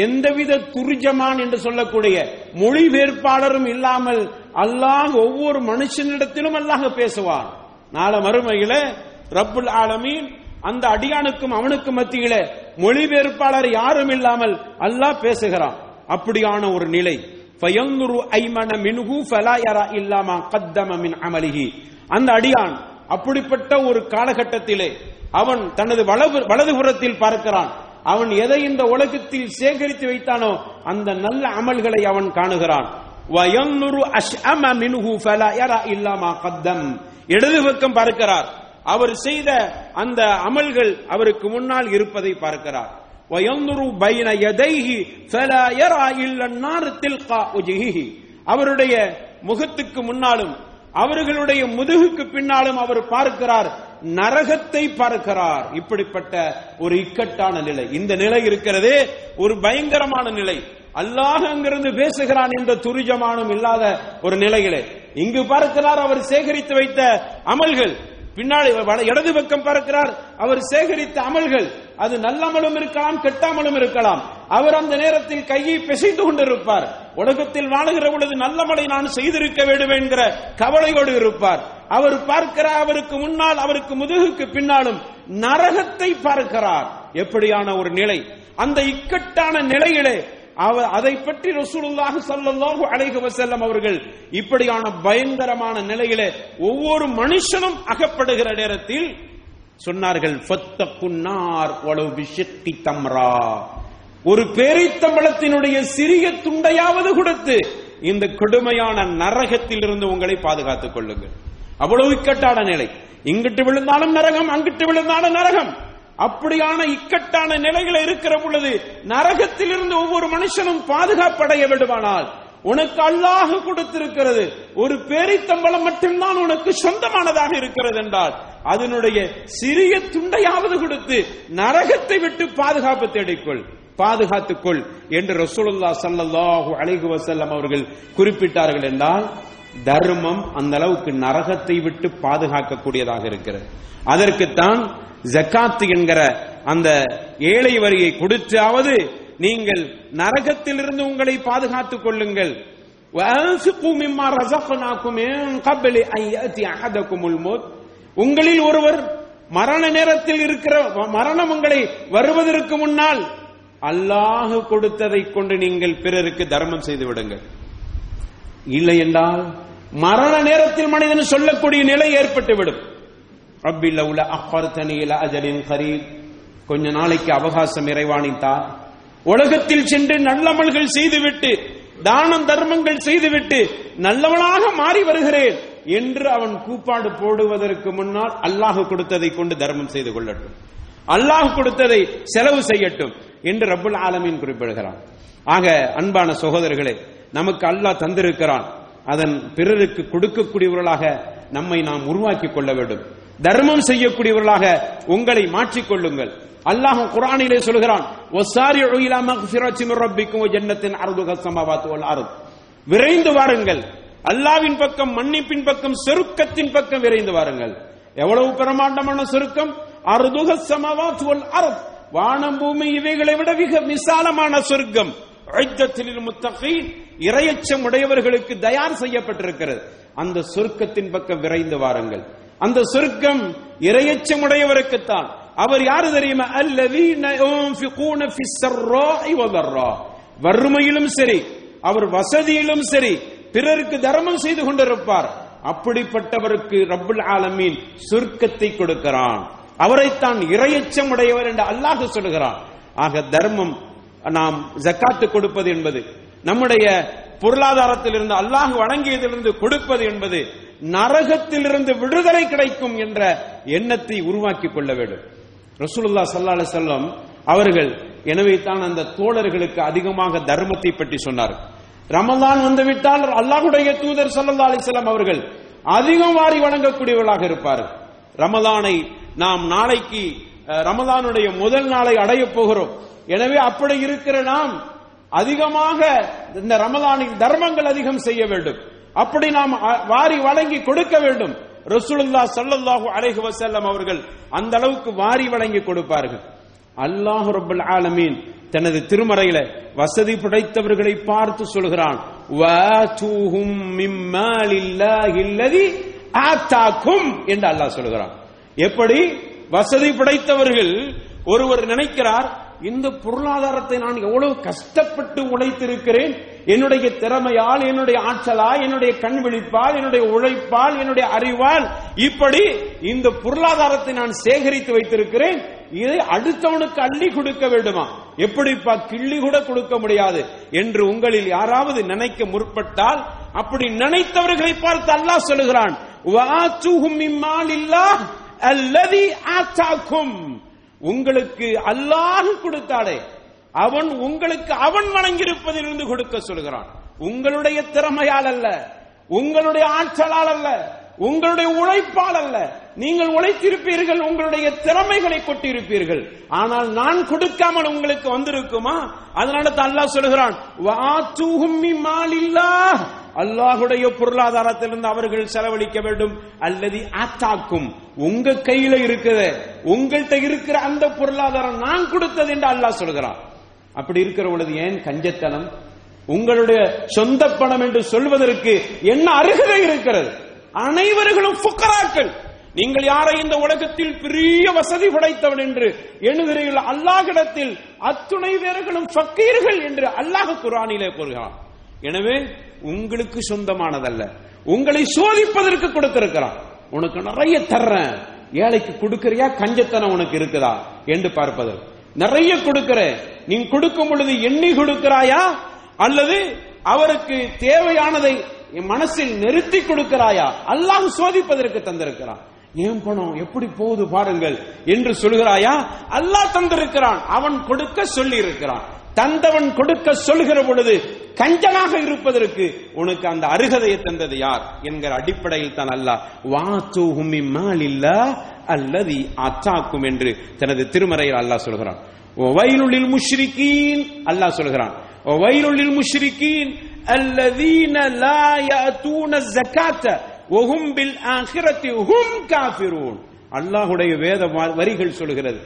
எந்தவித துரிஜமான் என்று சொல்லக்கூடிய மொழி மொழிபெயர்ப்பாளரும் இல்லாமல் அல்லாஹ் ஒவ்வொரு மனுஷனிடத்திலும் அல்லாஹ் பேசுவான். நாள மறுமையில ரப்புல் ஆலமீன் அந்த அடியானுக்கும் அவனுக்கும் மத்தியில மொழிபெயர்ப்பாளர் யாரும் இல்லாமல் அல்லாஹ் பேசுகிறான். அப்படியான ஒரு நிலை. ஃபயந்துரு ஐமன மின்ஹு ஃபலா யரா இல்லாமா கத்தம மின் அமலிஹி. அந்த அடியான் அப்படிப்பட்ட ஒரு காலகட்டத்திலே அவன் தனது வலது வலதுபுறத்தில் பார்க்கிறான். அவன் எதை இந்த உலகத்தில் சேகரித்து வைத்தானோ அந்த நல்ல அமல்களை அவன் காணுகிறான். யரா இல்லாமா கத்தம். இடது பக்கம் பார்க்கிறார். அவர் செய்த அந்த அமல்கள் அவருக்கு முன்னால் இருப்பதை பார்க்கிறார். வயந்துரு பைன எதைஹி ஃபலா யரா இல்ல நார் தில்கா உஜிஹி அவருடைய முகத்துக்கு முன்னாலும் அவர்களுடைய முதுகுக்கு பின்னாலும் அவர் பார்க்கிறார் நரகத்தை பார்க்கிறார். இப்படிப்பட்ட ஒரு இக்கட்டான நிலை. இந்த நிலை இருக்கிறதே ஒரு பயங்கரமான நிலை. அல்லாஹ் அங்கிருந்து பேசுகிறான் என்ற துரிஜமானம் இல்லாத ஒரு நிலையிலே. இங்கு பார்க்கிறார் அவர் சேகரித்து வைத்த அமல்கள். பின்னாடி இடது பக்கம் பார்க்கிறார் அவர் சேகரித்த அமல்கள் அது நல்லமலும் இருக்கலாம் கெட்டாமலும் இருக்கலாம். அவர் அந்த நேரத்தில் கையை பிசைந்து கொண்டிருப்பார். உலகத்தில் வாழுகிற பொழுது நல்லமலை நான் செய்திருக்க வேண்டும் என்கிற கவலையோடு இருப்பார். அவர் பார்க்கிறார் அவருக்கு முன்னால் அவருக்கு முதுகுக்கு பின்னாலும் நரகத்தை பார்க்கிறார். எப்படியான ஒரு நிலை. அந்த இக்கட்டான நிலையிலே அதை பற்றி ரசூலுல்லாஹி ஸல்லல்லாஹு அலைஹி வஸல்லம் அவர்கள் இப்படியான பயங்கரமான நிலையிலே ஒவ்வொரு மனுஷனும் அகப்படுகிற நேரத்தில் சொன்னார்கள் ஃபத்தகுன்னார் வலவு பிஷக்கி தம்ரா. ஒரு பேரித்தம்பளத்தினுடைய சிறிய துண்டையாவது கொடுத்து இந்த கொடுமையான நரகத்தில் இருந்து உங்களை பாதுகாத்துக் கொள்ளுங்கள். அவ்வளவு இக்கட்டான நிலை. இங்கிட்டு விழுந்தாலும் நரகம் அங்கிட்டு விழுந்தாலும் நரகம். அப்படியான இக்கட்டான நிலைகளை இருக்கிற பொழுது நரகத்திலிருந்து ஒவ்வொரு மனுஷனும் பாதுகாப்படைய வேண்டுமானால் உனக்கு அல்லாஹ் கொடுத்திருக்கிறது. ஒரு பேரித்தம்பளம் மட்டும்தான் உனக்கு சொந்தமானதாக இருக்கிறது என்றால் அதனுடைய சிறிய துண்டையாவது கொடுத்து நரகத்தை விட்டு பாதுகாப்பு தேடிக்கொள். பாதுகாத்துக்கொள் என்று ரசூலுல்லா சல்லல்லாஹு அலைஹி வசல்லம் அவர்கள் குறிப்பிட்டார்கள் என்றால் தர்மம் அந்த அளவுக்கு நரகத்தை விட்டு பாதுகாக்கக்கூடியதாக இருக்கிறது. அதற்குத்தான் ஜக்காத்து என்கிற அந்த ஏழை வரியை கொடுத்தாவது நீங்கள் நரகத்திலிருந்து உங்களை பாதுகாத்துக் கொள்ளுங்கள். உங்களில் ஒருவர் மரண நேரத்தில் இருக்கிற மரணம் உங்களை வருவதற்கு முன்னால் அல்லாஹு கொடுத்ததை கொண்டு நீங்கள் பிறருக்கு தர்மம் செய்து விடுங்கள். இல்லை என்றால் மரண நேரத்தில் மனிதன் சொல்லக்கூடிய நிலை ஏற்பட்டுவிடும். ரப்பில் உள்ள அஃபர்தனி அஜலின் கரீப். கொஞ்ச நாளைக்கு அவகாசம் இறைவாணித்தார் உலகத்தில் சென்று நல்லமல்கள் செய்துவிட்டு தானம் தர்மங்கள் செய்துவிட்டு நல்லவனாக மாறி வருகிறேன் என்று அவன் கூப்பாடு போடுவதற்கு முன்னால் அல்லாஹ் கொடுத்ததை கொண்டு தர்மம் செய்து கொள்ளட்டும். அல்லாஹ் கொடுத்ததை செலவு செய்யட்டும் என்று ரப்புல் ஆலமீன் குறிப்பிடுகிறான் ஆக அன்பான சகோதரர்களே நமக்கு அல்லாஹ் தந்திருக்கிறான். அதன் பிறருக்கு கொடுக்கக்கூடியவர்களாக நம்மை நாம் உருவாக்கி கொள்ள வேண்டும். தர்மம் செய்யக்கூடியவர்களாக உங்களை மாற்றிக்கொள்ளுங்கள் அல்லாஹ் குரானிலே சொல்கிறான் விரைந்து வாருங்கள். அல்லாவின் பக்கம் மன்னிப்பின் பக்கம் செருக்கத்தின் பக்கம் விரைந்து வாருங்கள். எவ்வளவு பிரமாண்டமான செருக்கம்? அர்துக சமவாத் வல் வானம் பூமி இவைகளை விட மிக விசாலமான சொர்க்கம். ஐத்தத்தில் முத்தகீன் இரையச்சம் உடையவர்களுக்கு தயார் செய்யப்பட்டிருக்கிறது. அந்த சொர்க்கத்தின் பக்கம் விரைந்து வாருங்கள். அந்த சொர்க்கம் இரையச்சம் உடையவருக்குத்தான். அவர் யாரு தெரியுமா? அல்லதீன வறுமையிலும் சரி அவர் வசதியிலும் சரி பிறருக்கு தர்மம் செய்து கொண்டிருப்பார். அப்படிப்பட்டவருக்கு ரப்புல் ஆலமீன் சுருக்கத்தை கொடுக்கிறான். அவரைத்தான் இரையச்சம் உடையவர் என்று அல்லாஹ் சொல்லுகிறான் ஆக தர்மம் நாம் ஜக்காத்து கொடுப்பது என்பது நம்முடைய பொருளாதாரத்திலிருந்து அல்லாஹ் வழங்கியதிலிருந்து கொடுப்பது என்பது நரகத்திலிருந்து விடுதலை கிடைக்கும் என்ற எண்ணத்தை உருவாக்கி கொள்ள வேண்டும். ரசூலுல்லா சல்லா செல்லம் அவர்கள் எனவே தான் அந்த தோழர்களுக்கு அதிகமாக தர்மத்தை பற்றி சொன்னார். ரமலான் வந்துவிட்டால் அல்லாஹுடைய தூதர் சல்லா அலிசல்லாம் அவர்கள் அதிகம் வாரி வழங்கக்கூடியவர்களாக இருப்பார்கள். ரமலானை நாம் நாளைக்கு ரமதானுடைய முதல் நாளை அடையப் போகிறோம். எனவே அப்படி இருக்கிற நாம் அதிகமாக இந்த ரமலானில் தர்மங்கள் அதிகம் செய்ய வேண்டும். அப்படி நாம் அ- வாரி வழங்கி கொடுக்க வேண்டும். ரசூலுல்லா ஸல்லல்லாஹு அலைஹி வசல்லம் அவர்கள் அந்த அளவுக்கு வாரி வழங்கி கொடுப்பார்கள். அல்லாஹ் ரபுல் ஆலமீன் தனது திருமறையில வசதி படைத்தவர்களை பார்த்து சொல்கிறான். ஆத்தாக்கும் என்று அல்லாஹ் சொல்கிறான். எப்படி? வசதி படைத்தவர்கள் ஒருவர் நினைக்கிறார் இந்த பொருளாதாரத்தை நான் எவ்வளவு கஷ்டப்பட்டு உழைத்திருக்கிறேன் என்னுடைய திறமையால் என்னுடைய ஆற்றலால் என்னுடைய கண் விழிப்பால் என்னுடைய உழைப்பால் என்னுடைய அறிவால் இப்படி இந்த பொருளாதாரத்தை நான் சேகரித்து வைத்திருக்கிறேன் இதை அடுத்தவனுக்கு அள்ளி கொடுக்க வேண்டுமா? எப்படிப்பா கிள்ளி கூட கொடுக்க முடியாது என்று உங்களில் யாராவது நினைக்க முற்பட்டால் அப்படி நினைத்தவர்களை பார்த்து அல்லாஹ் சொல்லுகிறான் "வஆத்துஹும் மிம்மாலில்லாஹ் அல்லதி ஆத்தாக்கும். உங்களுக்கு அல்லாஹ் கொடுத்தாடே அவன் உங்களுக்கு அவன் வணங்கியிருப்பதிலிருந்து கொடுக்க சொல்கிறான். உங்களுடைய திறமையால் அல்ல உங்களுடைய ஆற்றலால் அல்ல உங்களுடைய உழைப்பால் அல்ல. நீங்கள் உழைத்திருப்பீர்கள் உங்களுடைய திறமைகளை கொட்டியிருப்பீர்கள். ஆனால் நான் கொடுக்காமல் உங்களுக்கு வந்திருக்குமா? அதனால தான் அல்லாஹ் சொல்கிறான் "வஆத்துஹும் மாலில்லா அல்லாஹுடைய பொருளாதாரத்திலிருந்து அவர்கள் செலவழிக்க வேண்டும். அல்லது ஆத்தாக்கும். உங்க கையில இருக்குது. உங்கள்கிட்ட இருக்கிற அந்த பொருளாதாரம் நான் கொடுத்தது என்று அல்லாஹ் சொல்கிறான். அப்படி இருக்கிற பொழுது ஏன் கஞ்சத்தனம்? உங்களுடைய சொந்த பணம் என்று சொல்வதற்கு என்ன அருகதை இருக்கிறது? அனைவர்களும் புக்கராக்கள் நீங்கள் யாரை இந்த உலகத்தில் பெரிய வசதி படைத்தவன் என்று எழுதுகிறீர்கள் அல்லாஹிடத்தில் அத்துணை வேர்களும் ஃபக்கீர்கள் என்று அல்லாஹ் குர்ஆனிலே கூறுகிறான். எனவே உங்களுக்கு சொந்தமானதல்ல. உங்களை சோதிப்பதற்கு கொடுத்திருக்கிறான். உனக்கு நிறைய தர்றேன். ஏழைக்கு கொடுக்கறியா? கஞ்சத்தனம் உனக்கு இருக்குதா? என்று பார்ப்பது. நிறைய கொடுக்கிற நீ கொடுக்கும் பொழுது எண்ணி கொடுக்கிறாயா? அல்லது அவருக்கு தேவையானதை என் மனசில் நிறுத்தி கொடுக்கிறாயா? அல்லாஹ் சோதிப்பதற்கு தந்திருக்கிறான். ஏன் பணம்? எப்படி போகுது பாருங்கள் என்று சொல்கிறாயா? அல்லாஹ் தந்திருக்கிறான். அவன் கொடுக்க சொல்லி இருக்கிறான் தந்தவன் கொடுக்க சொல்கிற பொழுது கஞ்சனாக இருப்பதற்கு உனக்கு அந்த அருகதையை தந்தது யார் என்கிற அடிப்படையில் தான் அல்லாஹ் வாத்துஹும் மிம்மாலில்லா அல்லதி அத்தாக்கும் என்று தனது திருமறையில் அல்லாஹ் சொல்கிறான் வயலுள்ளில் முஷ்ரிகீன் அல்லாஹ் சொல்கிறான் வயலுள்ளில் முஷ்ரிகீன் الذين لا يأتون الزكاة وهم بالآخرة هم كافرون அல்லாஹ்வுடைய வேத வ- வரிகள் சொல்கிறது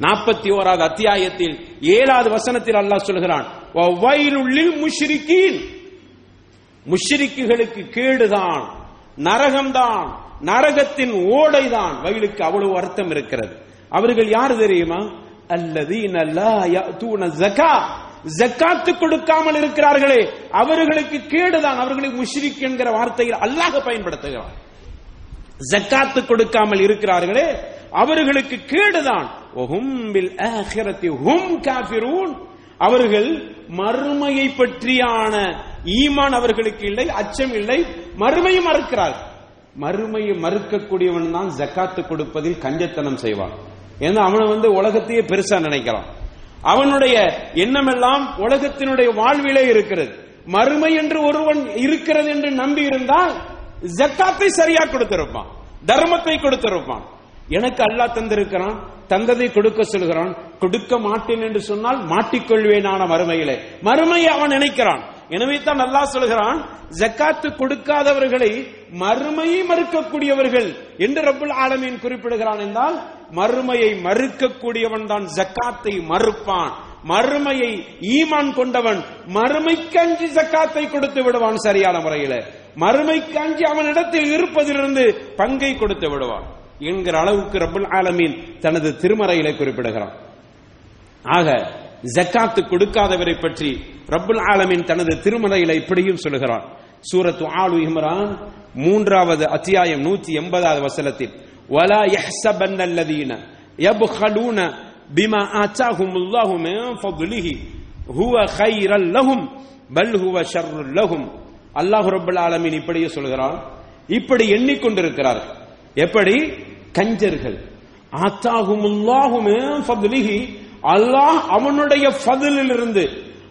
நாற்பத்தி ஓராவது அத்தியாயத்தில் ஏழாவது வசனத்தில் அல்லாஹ் சொல்கிறான் வயலுள்ளில் முஷ்ரிகீன். முஷ்ரிக்குகளுக்கு கேடுதான் நரகம்தான் நரகத்தின் ஓடைதான். வயலுக்கு அவ்வளவு அர்த்தம் இருக்கிறது. அவர்கள் யார் தெரியுமா? அல்லது லா ஜகா ஜக்காத்து கொடுக்காமல் இருக்கிறார்களே அவர்களுக்கு கேடுதான். அவர்களை முஷ்ரிக் என்கிற வார்த்தையில் அல்லாஹ் பயன்படுத்துகிறார் ஜக்காத்து கொடுக்காமல் இருக்கிறார்களே அவர்களுக்கு கேடுதான். காஃபிரூன். அவர்கள் மறுமையை பற்றியான ஈமான் அவர்களுக்கு இல்லை அச்சம் இல்லை. மறுமையை மறுக்கிறார். மறுமையை மறுக்கக்கூடியவன் தான் ஜக்காத்து கொடுப்பதில் கஞ்சத்தனம் செய்வான். ஏன்னா அவனை வந்து உலகத்தையே பெருசா நினைக்கிறான். அவனுடைய எண்ணமெல்லாம் உலகத்தினுடைய வாழ்விலே இருக்கிறது. மறுமை என்று ஒருவன் இருக்கிறது என்று நம்பி இருந்தால் ஜக்காத்தை சரியா கொடுத்திருப்பான். தர்மத்தை கொடுத்திருப்பான். எனக்கு அல்லாஹ் தந்திருக்கிறான் தந்ததை கொடுக்க சொல்கிறான் கொடுக்க மாட்டேன் என்று சொன்னால் மாட்டிக்கொள்வேனான மறுமையிலே. மறுமையை அவன் நினைக்கிறான். எனவே தான் அல்லாஹ் சொல்கிறான் ஜக்காத்து கொடுக்காதவர்களை மறுமையை மறுக்கக்கூடியவர்கள் என்று ரப்புல் ஆலமீன் குறிப்பிடுகிறான் என்றால் மறுமையை மறுக்கக்கூடியவன் தான் ஜக்காத்தை மறுப்பான். மறுமையை ஈமான் கொண்டவன் மறுமைக்கஞ்சி ஜக்காத்தை கொடுத்து விடுவான் சரியான முறையில. மறுமைக்கஞ்சி அவனிடத்தில் இருப்பதிலிருந்து பங்கை கொடுத்து விடுவான். என்கிற அளவுக்கு ரபுல் ஆலமீன் தனது திருமறையிலே குறிப்பிடுகிறான் ஆக ஜக்காத்து கொடுக்காதவரை பற்றி ரபுல் ஆலமீன் தனது திருமறையில இப்படியும் சொல்லுகிறான் சூரத்து ஆலு இம்ரான் மூன்றாவது அத்தியாயம் நூற்றி எண்பதாவது வசனத்தில் வலா யஹ்சபன் அல்லதீன யப்ஹலூன பிமா ஆச்சாஹும் அல்லாஹு மின் ஹுவ கைரல் லஹும் பல் ஹுவ ஷர்ருல் லஹும். அல்லாஹ் ரப்பல் ஆலமீன் இப்படியே சொல்கிறான் இப்படி எண்ணிக்கொண்டிருக்கிறார் எப்படி? கஞ்சர்கள். ஆத்தாகுமுல்லாஹு மின் அல்லாஹ் அவனுடைய பதிலிலிருந்து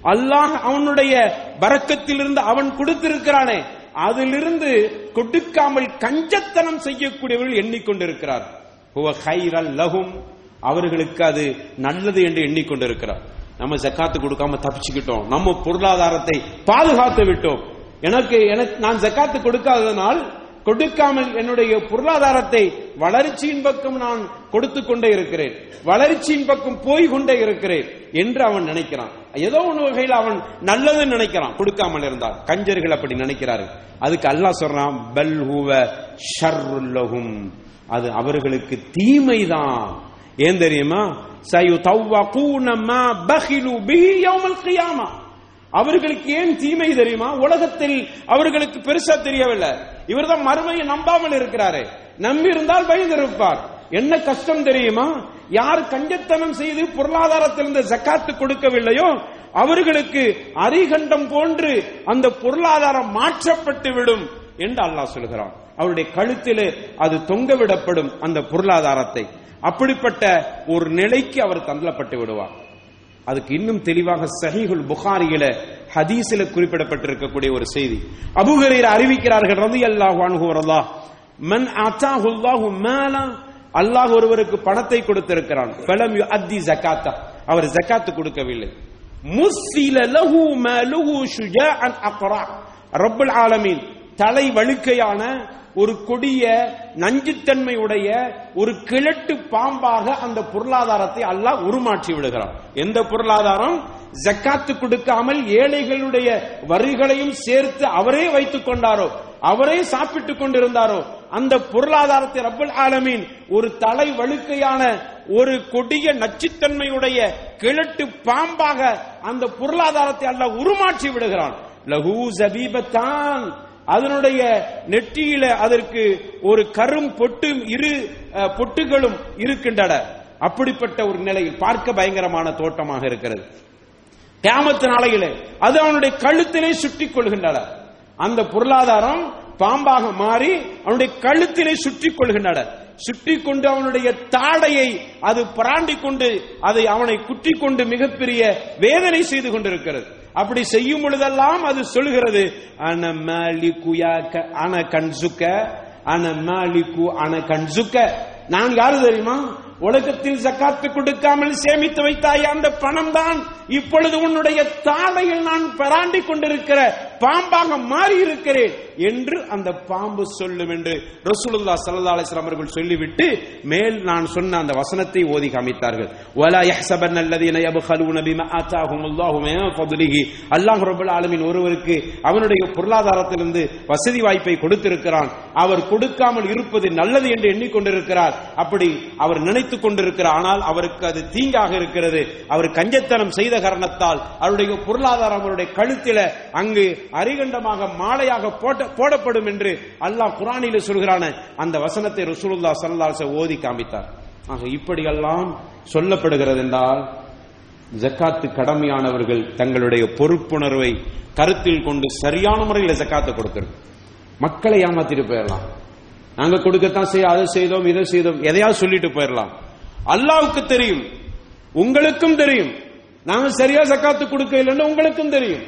அல்லாஹ் அவனுடைய வரக்கத்திலிருந்து அவன் கொடுத்திருக்கிறானே அதிலிருந்து கொடுக்காமல் கஞ்சத்தனம் செய்யக்கூடியவர்கள் எண்ணிக்கொண்டிருக்கிறார். ஹுவ கைரல் லஹும். அவர்களுக்கு அது நல்லது என்று எண்ணிக்கொண்டிருக்கிறார். நம்ம ஜக்காத்து கொடுக்காம தப்பிச்சுக்கிட்டோம். நம்ம பொருளாதாரத்தை பாதுகாத்து விட்டோம். எனக்கு எனக்கு நான் ஜக்காத்து கொடுக்காததனால் கொடுக்காமல் என்னுடைய பொருளாதாரத்தை வளர்ச்சியின் பக்கம் நான் கொடுத்து கொண்டே இருக்கிறேன். வளர்ச்சியின் பக்கம் போய் கொண்டே இருக்கிறேன் என்று அவன் நினைக்கிறான். ஏதோ ஒன்று வகையில் அவன் நல்லது நினைக்கிறான். கொடுக்காமல் இருந்தால். கஞ்சர்கள் அப்படி நினைக்கிறார்கள். அதுக்கு அல்லாஹ் சொல்றான் பல் ஹூவ ஷர்ருல்லகும் அது அவர்களுக்கு தீமைதான். ஏன் தெரியுமா? சயு தவ்வகூன மா பகிலு பிஹி யௌமல் கியாமா. அவர்களுக்கு ஏன் தீமை தெரியுமா? உலகத்தில் அவர்களுக்கு பெருசா தெரியவில்லை. இவர்தான் மறுமையை நம்பாமல் இருக்கிறாரு. நம்பி இருந்தால் பயந்திருப்பார். என்ன கஷ்டம் தெரியுமா? யார் கஞ்சத்தனம் செய்து பொருளாதாரத்திலிருந்து ஜக்காத்து கொடுக்கவில்லையோ அவர்களுக்கு அரிகண்டம் போன்று அந்த பொருளாதாரம் மாற்றப்பட்டு விடும் என்று அல்லாஹ் சொல்கிறான். அவருடைய கழுத்திலே அது தொங்கவிடப்படும் அந்த பொருளாதாரத்தை. அப்படிப்பட்ட ஒரு நிலைக்கு அவர் தள்ளப்பட்டு விடுவார். அதுக்கு இன்னும் தெளிவாக சஹீஹுல் புகாரியில ஹதீஸில குறிப்பிடப்பட்டிருக்கக்கூடிய ஒரு செய்தி. அபுஹரீர் அறிவிக்கிறார்கள் ரதி அல்லாஹ் அனுகுவரல்லா மன் அத்தாஹுல்லாஹு மேலா அல்லாஹ் ஒருவருக்கு பணத்தை கொடுத்திருக்கிறான். பலம் யு அத்தி ஜகாத்தா அவர் ஜக்காத்து கொடுக்கவில்லை. முஸ்ஸில லஹு மாலுஹு ஷுஜாஅன் அக்ரா ரப்பல் ஆலமீன் தலை வழுக்கையான ஒரு கொடிய நஞ்சுத்தன்மை உடைய ஒரு கிழட்டு பாம்பாக அந்த பொருளாதாரத்தை அல்லாஹ் உருமாற்றி விடுகிறான். எந்த பொருளாதாரம்? ஜக்காத்து கொடுக்காமல் ஏழைகளுடைய வரிகளையும் சேர்த்து அவரே வைத்துக் கொண்டாரோ அவரே சாப்பிட்டுக் கொண்டிருந்தாரோ அந்த பொருளாதாரத்தை ரப்பல் ஆலமீன் ஒரு தலை வழுக்கையான ஒரு கொடிய நச்சுத்தன்மையுடைய கிழட்டு பாம்பாக அந்த பொருளாதாரத்தை அல்ல உருமாற்றி விடுகிறான். லஹூ ஜபீபத்தான். அதனுடைய நெற்றியில அதற்கு ஒரு கரும் பொட்டும் இரு பொட்டுகளும் இருக்கின்றன. அப்படிப்பட்ட ஒரு நிலையில் பார்க்க பயங்கரமான தோட்டமாக இருக்கிறது. கேமத்து நாளையிலே அது அவனுடைய கழுத்திலே சுட்டிக் கொள்கின்றன. அந்த பொருளாதாரம் பாம்பாக மாறி அவனுடைய கழுத்திலே சுற்றி கொள்கின்றன. சுற்றி கொண்டு அவனுடைய தாடையை அது பிராண்டி கொண்டு அதை அவனை குற்றி கொண்டு மிகப்பெரிய வேதனை செய்து கொண்டிருக்கிறது. அப்படி செய்யும் பொழுதெல்லாம் அது சொல்கிறது அன மாலிகு அன கன்சுக்க அன மாலிகு அன கன்சுக்க. நான் யாரு தெரியுமா? உலகத்தில் சக்காத்து கொடுக்காமல் சேமித்து வைத்தாய் அந்த பணம் தான் இப்பொழுது உன்னுடைய தாடையில் நான் பராண்டி கொண்டிருக்கிற பாம்பாக மாறி இருக்கிறேன் என்று அந்த பாம்பு சொல்லும் என்று ரசூலுல்லா சல்லா அலிஸ்லாம் அவர்கள் சொல்லிவிட்டு மேல் நான் சொன்ன அந்த வசனத்தை ஓதி காமித்தார்கள். வலா யஹ்சபன் அல்லதீன யப்கலூன பிமா ஆதாஹுமுல்லாஹு மின் ஃபضலிஹி அல்லாஹ் ரப்பல் ஆலமீன் ஒருவருக்கு அவனுடைய பொருளாதாரத்திலிருந்து வசதி வாய்ப்பை கொடுத்திருக்கிறான். அவர் கொடுக்காமல் இருப்பது நல்லது என்று எண்ணிக்கொண்டிருக்கிறார். அப்படி அவர் நினைத்துக் கொண்டிருக்கிறார் ஆனால் அவருக்கு அது தீங்காக இருக்கிறது. அவர் கஞ்சத்தனம் செய்த காரணத்தால் அவருடைய பொருளாதாரம் அவருடைய கழுத்தில அங்கு அரிகண்டமாக மாலையாக போட்ட போடப்படும் என்று அல்லாஹ் குரானில் சொல்கிறான. அந்த வசனத்தை ரசூலுல்லாஹ் ஸல்லல்லாஹு ஓதி காமித்தார். ஆக இப்படியெல்லாம் சொல்லப்படுகிறது என்றால் ஜக்காத்து கடமையானவர்கள் தங்களுடைய பொறுப்புணர்வை கருத்தில் கொண்டு சரியான முறையில் ஜக்காத்தை கொடுக்கணும் மக்களை ஏமாத்திட்டு போயிடலாம். நாங்க கொடுக்கத்தான் செய்ய அதை செய்தோம் இதை செய்தோம் எதையாவது சொல்லிட்டு போயிடலாம். அல்லாவுக்கு தெரியும். உங்களுக்கும் தெரியும். நாங்க சரியா ஜக்காத்து கொடுக்க இல்லைன்னு உங்களுக்கும் தெரியும்.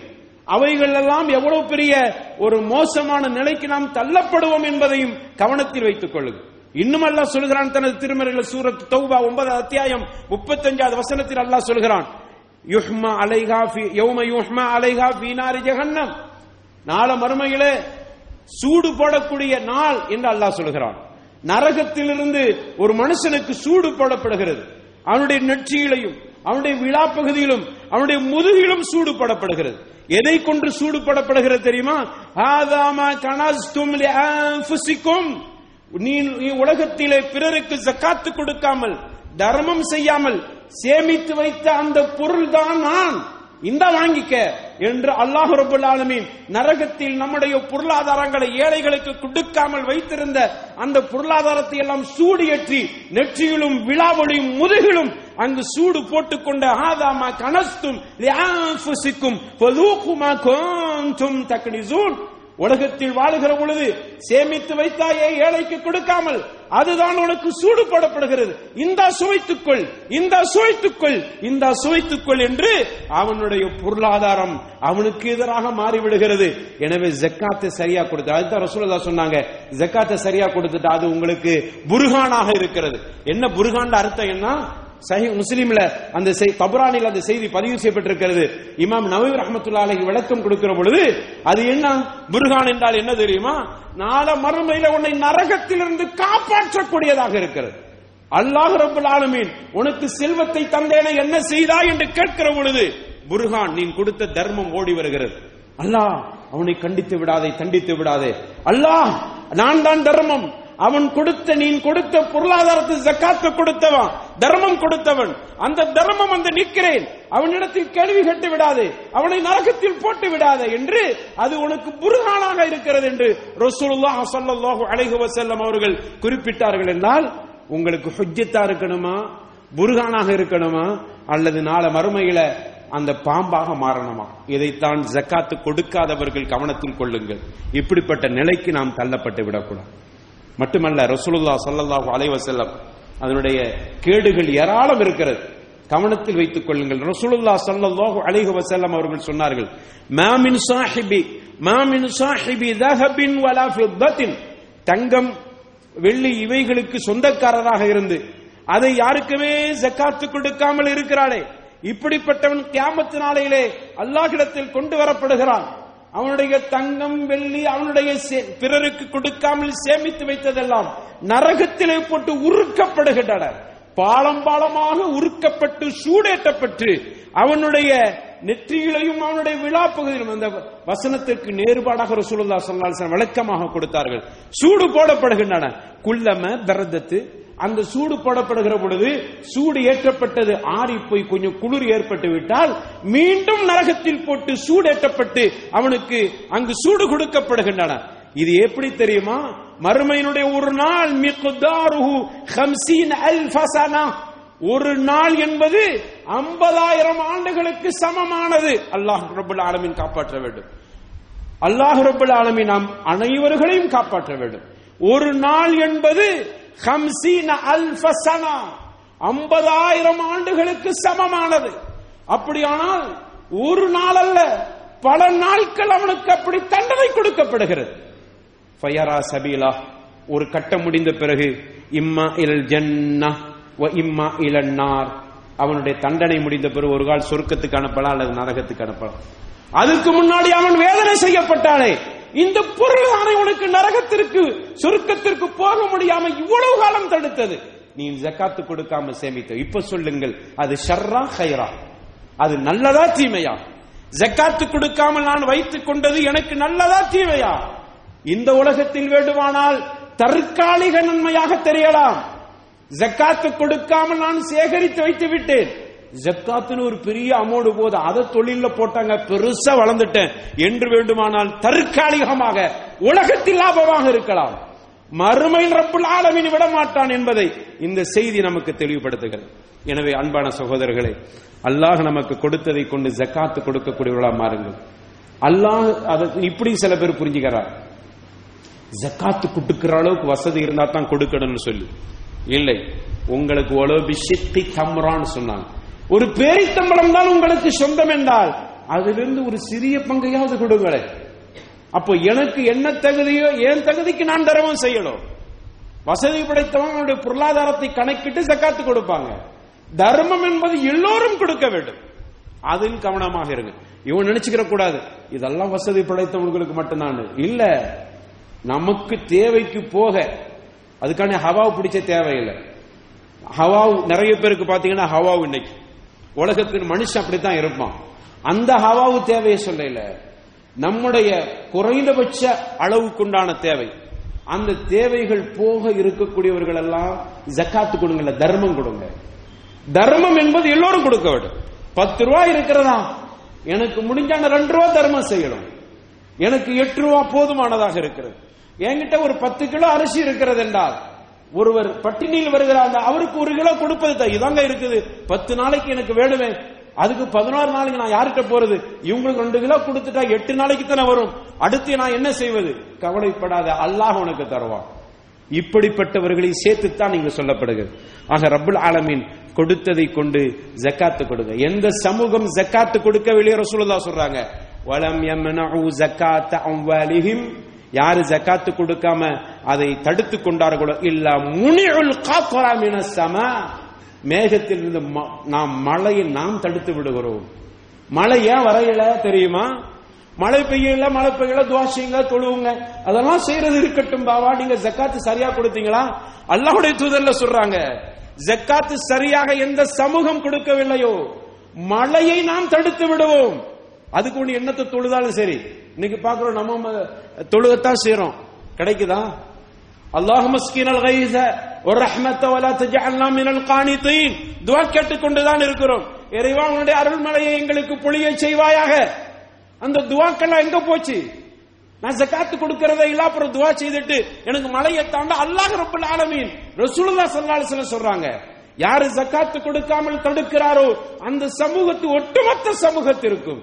அவைகள் எல்லாம் எவ்வளவு பெரிய ஒரு மோசமான நிலைக்கு நாம் தள்ளப்படுவோம் என்பதையும் கவனத்தில் வைத்துக் கொள்ளுங்கள் இன்னும் அல்லாஹ் சொல்கிறான் தனது திருமறையில் சூரத் தௌபா ஒன்பது அத்தியாயம் முப்பத்தஞ்சாவது வசனத்தில் அல்லாஹ் சொல்கிறான் யுஹ்மா அலைஹா யௌம யுஹ்மா அலைஹா ஃபீ ஜெகன்னம் நாள மறுமையிலே சூடு போடக்கூடிய நாள் என்று அல்லாஹ் சொல்கிறான். நரகத்திலிருந்து ஒரு மனுஷனுக்கு சூடு போடப்படுகிறது. அவனுடைய நெற்றியிலையும் அவனுடைய விழா பகுதியிலும் அவனுடைய முதுகிலும் சூடுபடப்படுகிறது. எதை கொண்டு சூடுபடப்படுகிறது தெரியுமா? ஆதாமா நீ நீ உலகத்திலே பிறருக்கு ஜக்காத்து கொடுக்காமல் தர்மம் செய்யாமல் சேமித்து வைத்த அந்த பொருள் தான் நான். இந்த வாங்கிக்க. என்று அல்லாஹ் ரபுல் ஆலமீன் நரகத்தில் நம்முடைய பொருளாதாரங்களை ஏழைகளுக்கு கொடுக்காமல் வைத்திருந்த அந்த பொருளாதாரத்தை எல்லாம் சூடியற்றி நெற்றியிலும் விழாவொளியும் முதுகிலும் அங்கு சூடு போட்டுக்கொண்ட ஆதாமா கனஸ்தும் லிஅன்ஃபுசிக்கும் ஃபதூகுமா குன்தும் தக்னிசூன். உலகத்தில் வாழுகிற பொழுது சேமித்து வைத்தாயே ஏழைக்கு கொடுக்காமல் அதுதான் உனக்கு சூடு போடப்படுகிறது இந்த சுவைத்துக்கொள் இந்த சுவைத்துக்கொள் இந்த சுவைத்துக்கொள் என்று அவனுடைய பொருளாதாரம் அவனுக்கு எதிராக மாறிவிடுகிறது. எனவே ஜக்காத்தை சரியா கொடுத்து அதுதான் ரசூலதா சொன்னாங்க ஜக்காத்தை சரியா கொடுத்துட்டு அது உங்களுக்கு புருகானாக இருக்கிறது. என்ன புருகான் அர்த்தம் என்ன? சஹி முஸ்லீம்ல அந்த தபுரானில் அந்த செய்தி பதிவு செய்யப்பட்டிருக்கிறது. இமாம் நவீர் ரஹமத்துல்லா விளக்கம் கொடுக்கிற பொழுது அது என்ன? முருகான் என்றால் என்ன தெரியுமா? நாள மறுமையில உன்னை நரகத்திலிருந்து காப்பாற்றக்கூடியதாக இருக்கிறது. அல்லாஹ் ரபுல் ஆலமீன் உனக்கு செல்வத்தை தந்தேன என்ன செய்தாய் என்று கேட்கிற பொழுது முருகான் நீ கொடுத்த தர்மம் ஓடி வருகிறது. அல்லாஹ் அவனை கண்டித்து விடாதே தண்டித்து விடாதே. அல்லாஹ் நான் தான் தர்மம். அவன் கொடுத்த நீ கொடுத்த பொருளாதாரத்தை ஜக்காத்து கொடுத்தவன் தர்மம் கொடுத்தவன். அந்த தர்மம் அந்த நிற்கிறேன். அவனிடத்தில் கேள்வி கட்டு விடாதே. அவனை நரகத்தில் போட்டு விடாதே என்று அது உனக்கு புருகானாக இருக்கிறது என்று ரசூலுல்லாஹ் ஸல்லல்லாஹு அலைஹி வஸல்லம் அவர்கள் குறிப்பிட்டார்கள் என்றால் உங்களுக்கு ஹுஜ்ஜத்தா இருக்கணுமா? புருகானாக இருக்கணுமா? அல்லது நாளை மறுமையில அந்த பாம்பாக மாறணுமா? இதைத்தான் ஜக்காத்து கொடுக்காதவர்கள் கவனத்தில் கொள்ளுங்கள். இப்படிப்பட்ட நிலைக்கு நாம் தள்ளப்பட்டு விடக்கூடாது. மட்டுமல்ல ரசூலுல்லா சல்லல்லாஹு அலைவசல்லம் அதனுடைய கேடுகள் ஏராளம் இருக்கிறது. கவனத்தில் வைத்துக் கொள்ளுங்கள். ரசூலுல்லா சல்லல்லாஹு அலைஹி வஸல்லம் அவர்கள் சொன்னார்கள் மாமின் சாஹிபி மாமின் சாஹிபி தஹபின் வலா ஃபித்தத்தின். தங்கம் வெள்ளி இவைகளுக்கு சொந்தக்காரராக இருந்து அதை யாருக்குமே ஜக்காத்து கொடுக்காமல் இருக்கிறாளே. இப்படிப்பட்டவன் கியாமத்து நாளையிலே அல்லாஹிடத்தில் கொண்டு வரப்படுகிறான். அவனுடைய தங்கம் வெள்ளி அவனுடைய பிறருக்கு கொடுக்காமல் சேமித்து வைத்ததெல்லாம் நரகத்திலே போட்டு உருக்கப்படுகின்றன. பாலம் பாலமாக உருக்கப்பட்டு சூடேற்றப்பட்டு அவனுடைய நெற்றியிலையும் அவனுடைய விழா பகுதியிலும் அந்த வசனத்திற்கு நேர்பாடாக ரசூலுல்லா சொல்லாசன் விளக்கமாக கொடுத்தார்கள். சூடு போடப்படுகின்றன. குள்ளம பரதத்து அந்த சூடு போடப்படுகிற பொழுது சூடு ஏற்றப்பட்டது ஆறி போய் கொஞ்சம் குளிர் ஏற்பட்டு விட்டால் மீண்டும் நரகத்தில் போட்டு சூடேற்றப்பட்டு அவனுக்கு அங்கு சூடு கொடுக்கப்படுகின்றன. இது எப்படி தெரியுமா? மறுமையினுடைய ஒரு நாள் அல் ஃபசனா ஒரு நாள் என்பது ஐம்பதாயிரம் ஆண்டுகளுக்கு சமமானது. அல்லாஹ் ரபுல் ஆலமின் காப்பாற்ற வேண்டும். அல்லாஹ் ரபுல் ஆலமின் நாம் அனைவர்களையும் காப்பாற்ற வேண்டும். ஒரு நாள் என்பது ஹம்சீன அல்ஃபசனா ஐம்பதாயிரம் ஆண்டுகளுக்கு சமமானது. அப்படியானால் ஒரு நாள் அல்ல பல நாட்கள் அவனுக்கு அப்படி தண்டனை கொடுக்கப்படுகிறது. ஃபயரா சபீலா ஒரு கட்டம் முடிந்த பிறகு இம்மா இல் ஜன்னா வ இம்மா இளநார் அவனுடைய தண்டனை முடிந்த பிறகு ஒரு கால் சொர்க்கத்துக்கு அனுப்பலாம் அல்லது நரகத்துக்கு அனுப்பலாம். அதுக்கு முன்னாடி அவன் வேதனை செய்யப்பட்டானே. இந்த பொருள் தானே உனக்கு நரகத்திற்கு சொர்க்கத்திற்கு போக முடியாம இவ்வளவு காலம் தடுத்தது. நீ ஜக்காத்து கொடுக்காம சேமித்த இப்ப சொல்லுங்கள் அது ஷர்ரா ஹைரா அது நல்லதா தீமையா? ஜக்காத்து கொடுக்காமல் நான் வைத்துக் கொண்டது எனக்கு நல்லதா தீமையா? இந்த உலகத்தில் வேண்டுமானால் தற்காலிக நன்மையாக தெரியலாம். ஜக்காத்து கொடுக்காமல் நான் சேகரித்து வைத்து விட்டேன் ஜக்காத்துன்னு ஒரு பெரிய அமௌண்ட் போது அதை தொழில போட்டாங்க பெருசா வளர்ந்துட்டேன். என்று வேண்டுமானால் தற்காலிகமாக உலகத்தில் லாபமாக இருக்கலாம். மறுமையில் ரப்புல் ஆலமீன் விட மாட்டான் என்பதை இந்த செய்தி நமக்கு தெளிவுபடுத்துகிறது. எனவே அன்பான சகோதரர்களே அல்லாஹ் நமக்கு கொடுத்ததை கொண்டு ஜக்காத்து கொடுக்கக்கூடியவர்களா மாறுங்கள். அல்லாஹ் அதை இப்படி சில பேர் புரிஞ்சுக்கிறார் ஜக்காத்து கொடுக்கிற அளவுக்கு வசதி இருந்தா தான் கொடுக்கணும்னு சொல்லி. இல்லை உங்களுக்கு ஒலோபி சித்தி தம்ரான்னு சொன்னாங்க. ஒரு பேரித்தம்பளம் தான் உங்களுக்கு சொந்தம் என்றால் அதிலிருந்து ஒரு சிறிய பங்கையாவது கொடுங்களேன் அப்போ எனக்கு என்ன தகுதியோ என் தகுதிக்கு நான் தர்மம் செய்யணும்? வசதி படைத்தவங்களுடைய பொருளாதாரத்தை கணக்கிட்டு ஜக்காத்து கொடுப்பாங்க. தர்மம் என்பது எல்லோரும் கொடுக்க வேண்டும். அதில் கவனமாக இருங்க. இவன் நினைச்சுக்கிற கூடாது. இதெல்லாம் வசதி படைத்தவங்களுக்கு மட்டும்தான். இல்ல நமக்கு தேவைக்கு போக அதுக்கான ஹவாவு பிடிச்ச தேவையில்லை. ஹவாவ் நிறைய பேருக்கு பாத்தீங்கன்னா ஹவாவு இன்னைக்கு. உலகத்தின் மனுஷன் அப்படித்தான் இருப்பான். அந்த ஹவாவு தேவையை சொல்லல. நம்முடைய குறைந்தபட்ச அளவுக்குண்டான தேவை. அந்த தேவைகள் போக இருக்கக்கூடியவர்கள் எல்லாம் ஜக்காத்து கொடுங்கல தர்மம் கொடுங்க. தர்மம் என்பது எல்லோரும் கொடுக்க வேண்டும். பத்து ரூபாய் இருக்கிறதா? எனக்கு முடிஞ்சான ரெண்டு ரூபா தர்மம் செய்யணும். எனக்கு எட்டு ரூபா போதுமானதாக இருக்கிறது. என்கிட்ட ஒரு பத்து கிலோ அரிசி இருக்கிறது என்றால் ஒருவர் பட்டினியில் வருகிறாங்க அவருக்கு ஒரு கிலோ கொடுப்பது இதாங்க இருக்குது. பத்து நாளைக்கு எனக்கு வேணுமே. அதுக்கு பதினோரு நாளைக்கு நான் யார்கிட்ட போறது? இவங்களுக்கு ரெண்டு கிலோ கொடுத்துட்டா எட்டு நாளைக்கு தானே வரும். அடுத்து நான் என்ன செய்வது? கவலைப்படாத அல்லாஹ் உனக்கு தருவான். இப்படிப்பட்டவர்களை சேர்த்துத்தான் நீங்க சொல்லப்படுகிறது. ஆக ரப்புல் ஆலமீன் கொடுத்ததை கொண்டு ஜக்காத்து கொடுங்க. எந்த சமூகம் ஜக்காத்து கொடுக்கவில்லையோ ரசூலுல்லா சொல்றாங்க. வலம் யம்னஉ ஜக்காத்த அம்வாலிஹிம் யாரு ஜக்காத்து கொடுக்காம அதை தடுத்து கொண்டார்களோ இல்ல முனிஉல் காஃபரா சம. மேகத்தில் இருந்து ம- நாம் மழையை நாம் தடுத்து விடுகிறோம். மழை ஏன் வரையில தெரியுமா? மழை பெய்யல மழை பெய்யல துவாசிங்க தொழுவுங்க. அதெல்லாம் செய்யறது இருக்கட்டும் பாவா. நீங்க ஜக்காத்து சரியா கொடுத்தீங்களா? அல்லாவுடைய தூதர்ல சொல்றாங்க ஜக்காத்து சரியாக எந்த சமூகம் கொடுக்கவில்லையோ மழையை நாம் தடுத்து விடுவோம். அதுக்கு ஒண்ணு எண்ணத்தை தொழுதாலும் சரி. இன்னைக்கு பாக்குறோம் நம்ம தொழுகத்தான் செய்யறோம் கிடைக்குதா? அல்லாஹும் மஸ்கினல் கைஸ ஒரு ரஹ்மத்த வலா தஜஅல்னா மினல் கானிதீன். துஆ கேட்டுக்கொண்டுதான் இருக்கிறோம். இறைவா உன்னுடைய அருள்மலையை எங்களுக்கு பொழிய செய்வாயாக. அந்த துவாக்கெல்லாம் எங்க போச்சு? நான் ஜக்காத்து கொடுக்கறதை இல்ல அப்புறம் துவா செய்துட்டு எனக்கு மலையை தாண்ட அல்லாஹ் ரப்பல் ஆலமீன் ரசூலுல்லாஹ் ஸல்லல்லாஹு அலைஹி வஸல்லம் சொல்றாங்க. யாரு ஜக்காத்து கொடுக்காமல் தடுக்கிறாரோ அந்த சமூகத்து ஒட்டுமொத்த சமூகத்திற்கும்.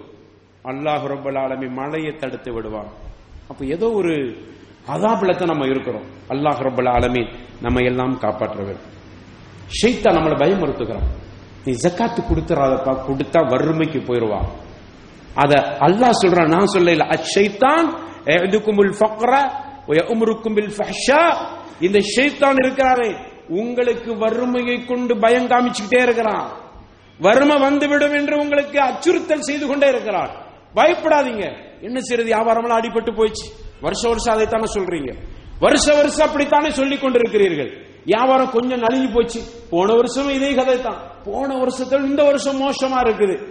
அல்லாஹ் ரப்பல் ஆலமி மழையை தடுத்து விடுவான். அப்ப ஏதோ ஒரு அதாபலத்தை நம்ம இருக்கிறோம். அல்லாஹ் ரப்பல் ஆலமி நம்ம எல்லாம் காப்பாற்ற வேண்டும் நம்மள நம்மளை நீ ஜக்காத்து கொடுத்துறாதப்பா கொடுத்தா வறுமைக்கு போயிடுவா அத அல்லாஹ் சொல்றான் நான் சொல்லல. அஷைத்தான் எதுக்குமுல் ஃபக்ரா வயமுருக்கும் பில் ஃபஹ்ஷா. இந்த ஷைத்தான் இருக்கிறாரே உங்களுக்கு வறுமையை கொண்டு பயம் காமிச்சுக்கிட்டே இருக்கிறான். வறுமை வந்துவிடும் என்று உங்களுக்கு அச்சுறுத்தல் செய்து கொண்டே இருக்கிறான். பயப்படாதீங்க. என்ன சிறு வியாபாரம்லாம் அடிபட்டு போயிடுச்சு. வருஷ வருஷம் அதைத்தானே சொல்றீங்க. வருஷ வருஷம் அப்படித்தானே சொல்லி கொண்டிருக்கிறீர்கள். வியாபாரம் கொஞ்சம் நலிஞ்சு போச்சு. போன வருஷமும் இதே கதை தான் போன வருஷத்துல இந்த வருஷம் மோசமா இருக்குது.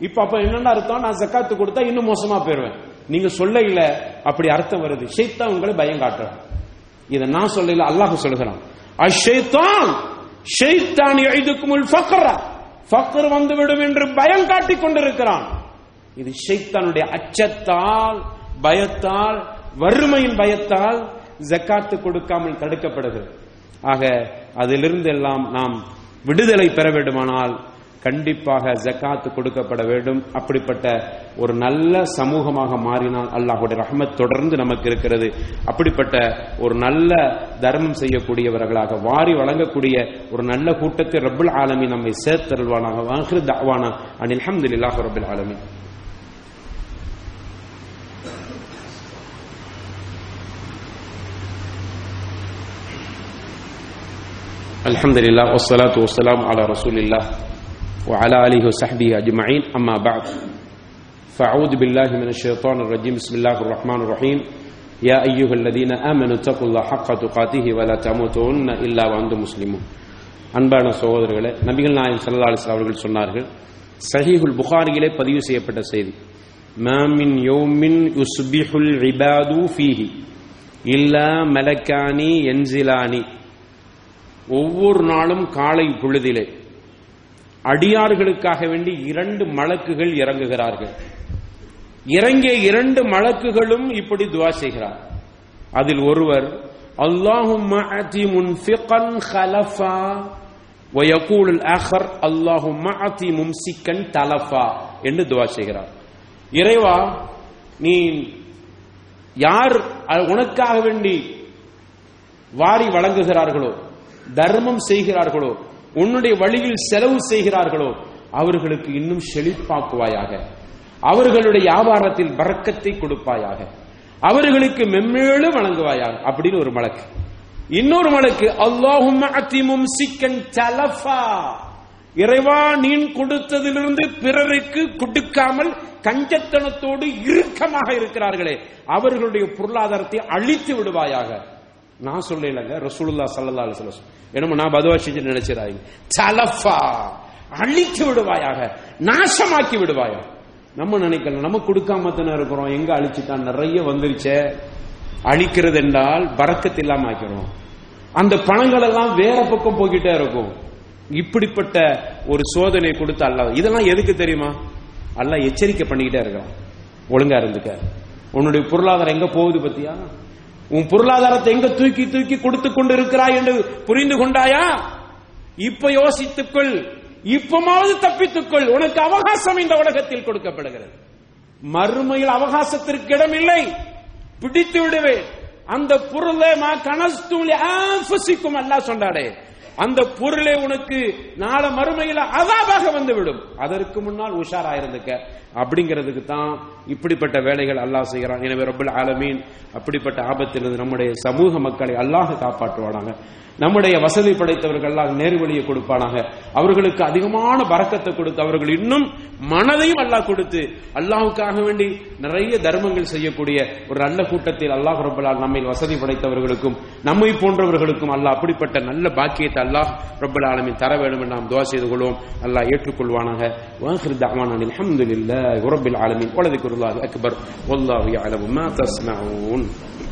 இப்ப அப்ப என்னென்ன அர்த்தம்? நான் ஜக்காத்து கொடுத்தா இன்னும் மோசமா போயிருவேன். நீங்க சொல்ல இல்ல. அப்படி அர்த்தம் வருது. ஷைத்தான் உங்களை பயம் காட்டுறான். இதை நான் சொல்லல அல்லாஹ் சொல்லுகிறான். அஷைத்தான் ஷைத்தான் எழுதுக்குமுல் ஃபக்கர் வந்து வந்துவிடும் என்று பயம் காட்டிக் கொண்டிருக்கிறான். இது ஷைத்தானுடைய அச்சத்தால் பயத்தால் வறுமையின் பயத்தால் ஜக்காத்து கொடுக்காமல் தடுக்கப்படுகிறது. ஆக அதிலிருந்து எல்லாம் நாம் விடுதலை பெற வேண்டுமானால் கண்டிப்பாக ஜக்காத்து கொடுக்கப்பட வேண்டும். அப்படிப்பட்ட ஒரு நல்ல சமூகமாக மாறினால் அல்லாஹுடைய ரஹமத் தொடர்ந்து நமக்கு இருக்கிறது. அப்படிப்பட்ட ஒரு நல்ல தர்மம் செய்யக்கூடியவர்களாக வாரி வழங்கக்கூடிய ஒரு நல்ல கூட்டத்தை ரபுல் ஆலமி நம்மை சேர்த்தருள்வானாக. வாஹிரு தாவானா அனில் அல்ஹம்துலில்லாஹி ரபுல் ஆலமி الحمد لله والصلاة والسلام على رسول الله وعلى آله وصحبه أجمعين أما بعد فأعوذ بالله من الشيطان الرجيم بسم الله الرحمن الرحيم يا أيها الذين آمنوا اتقوا الله حق تقاته ولا تموتن إلا وأنتم مسلمون அன்பான சகோதரர்களே நபிகள் நாயகம் ஸல்லல்லாஹு அலைஹி வஸல்லம் அவர்கள் சொன்னார்கள் சஹீஹுல் புகாரியிலே பதிவு செய்யப்பட்ட செய்தி மாமின் யௌமின் யுஸ்பிஹுல் இபாது ஃபீஹி இல்லா மலக்கானி என்சிலானி ஒவ்வொரு நாளும் காலை பொழுதிலே. அடியார்களுக்காக வேண்டி இரண்டு மலக்குகள் இறங்குகிறார்கள். இறங்கிய இரண்டு மலக்குகளும் இப்படி துவா செய்கிறார். அதில் ஒருவர் அல்லாஹும் என்று துவா செய்கிறார். இறைவா நீ யார் உனக்காக வேண்டி வாரி வழங்குகிறார்களோ தர்மம் செய்கிறார்களோ உன்னுடைய வழியில் செலவு செய்கிறார்களோ அவர்களுக்கு இன்னும் செழிப்பாக்குவாயாக. அவர்களுடைய வியாபாரத்தில் பறக்கத்தை கொடுப்பாயாக. அவர்களுக்கு மெம்மேலும் வழங்குவாயாக. அப்படின்னு ஒரு மலக்கு. இன்னொரு மலக்கு அல்லாஹும் சிக்கன் தலஃபா. இறைவா நீ கொடுத்ததிலிருந்து பிறருக்கு கொடுக்காமல் கஞ்சத்தனத்தோடு இறுக்கமாக இருக்கிறார்களே. அவர்களுடைய பொருளாதாரத்தை அழித்து விடுவாயாக. நான் சொல்லலங்க ரசூலுல்லா சல்லா அலிஸ்ல என்னமோ நான் பதுவா செஞ்சு நினைச்சிடாங்க சலஃபா அழித்து விடுவாயாக நாசமாக்கி விடுவாயா? நம்ம நினைக்கல நம்ம கொடுக்காம தானே இருக்கிறோம். எங்க அழிச்சுட்டான் நிறைய வந்துருச்சே. அழிக்கிறது என்றால் பறக்கத்து இல்லாம ஆக்கிறோம் அந்த பணங்கள் எல்லாம் வேற பக்கம் போய்கிட்டே இருக்கும். இப்படிப்பட்ட ஒரு சோதனை கொடுத்து அல்ல இதெல்லாம் எதுக்கு தெரியுமா? அல்ல எச்சரிக்கை பண்ணிக்கிட்டே இருக்கான். ஒழுங்கா இருந்துக்க. உன்னுடைய பொருளாதாரம் எங்க போகுது பத்தியா? உன் பொருளாதாரத்தை எங்க தூக்கி தூக்கி கொடுத்து கொண்டு இருக்கிறாய் என்று புரிந்து கொண்டாயா? இப்ப யோசித்துக்கொள் இப்பமாவது தப்பித்துக்கொள் உனக்கு அவகாசம் இந்த உலகத்தில் கொடுக்கப்படுகிறது. மறுமையில் அவகாசத்திற்கு இடமில்லை. பிடித்து விடுவேன். அந்த பொருளை மா கனஸ்தூலி ஆஃபசிக்கும் அல்லா சொன்னாடே அந்த பொருளே உனக்கு நாள மறுமையில அதாபாக வந்துவிடும். அதற்கு முன்னால் உஷாரா இருந்துக்க அப்படிங்கிறதுக்கு தான் இப்படிப்பட்ட வேலைகள் அல்லாஹ் செய்கிறான். எனவே ரப்பல் ஆலமீன் அப்படிப்பட்ட ஆபத்திலிருந்து நம்முடைய சமூக மக்களை அல்லாஹ் காப்பாற்றுவானாங்க நம்முடைய வசதி படைத்தவர்கள் எல்லாம் நேர்வழியை கொடுப்பானாக. அவர்களுக்கு அதிகமான பறக்கத்தை கொடுத்து அவர்கள் இன்னும் மனதையும் அல்லாஹ் கொடுத்து அல்லாஹுக்காக வேண்டி நிறைய தர்மங்கள் செய்யக்கூடிய ஒரு நல்ல கூட்டத்தில் அல்லாஹ் ரபுல்லால் நம்மை வசதி படைத்தவர்களுக்கும் நம்மை போன்றவர்களுக்கும் அல்லாஹ் அப்படிப்பட்ட நல்ல பாக்கியத்தை அல்லாஹ் ரபுல் ஆலமின் தர வேண்டும் என்று நாம் துவா செய்து கொள்வோம். அல்லாஹ் ஏற்றுக்கொள்வானாக. வாஹிர் தஅவானா அல்ஹம்துலில்லாஹி ரப்பில் ஆலமீன். வலதிக்ருல்லாஹி அக்பர். வல்லாஹு யஅலமு மா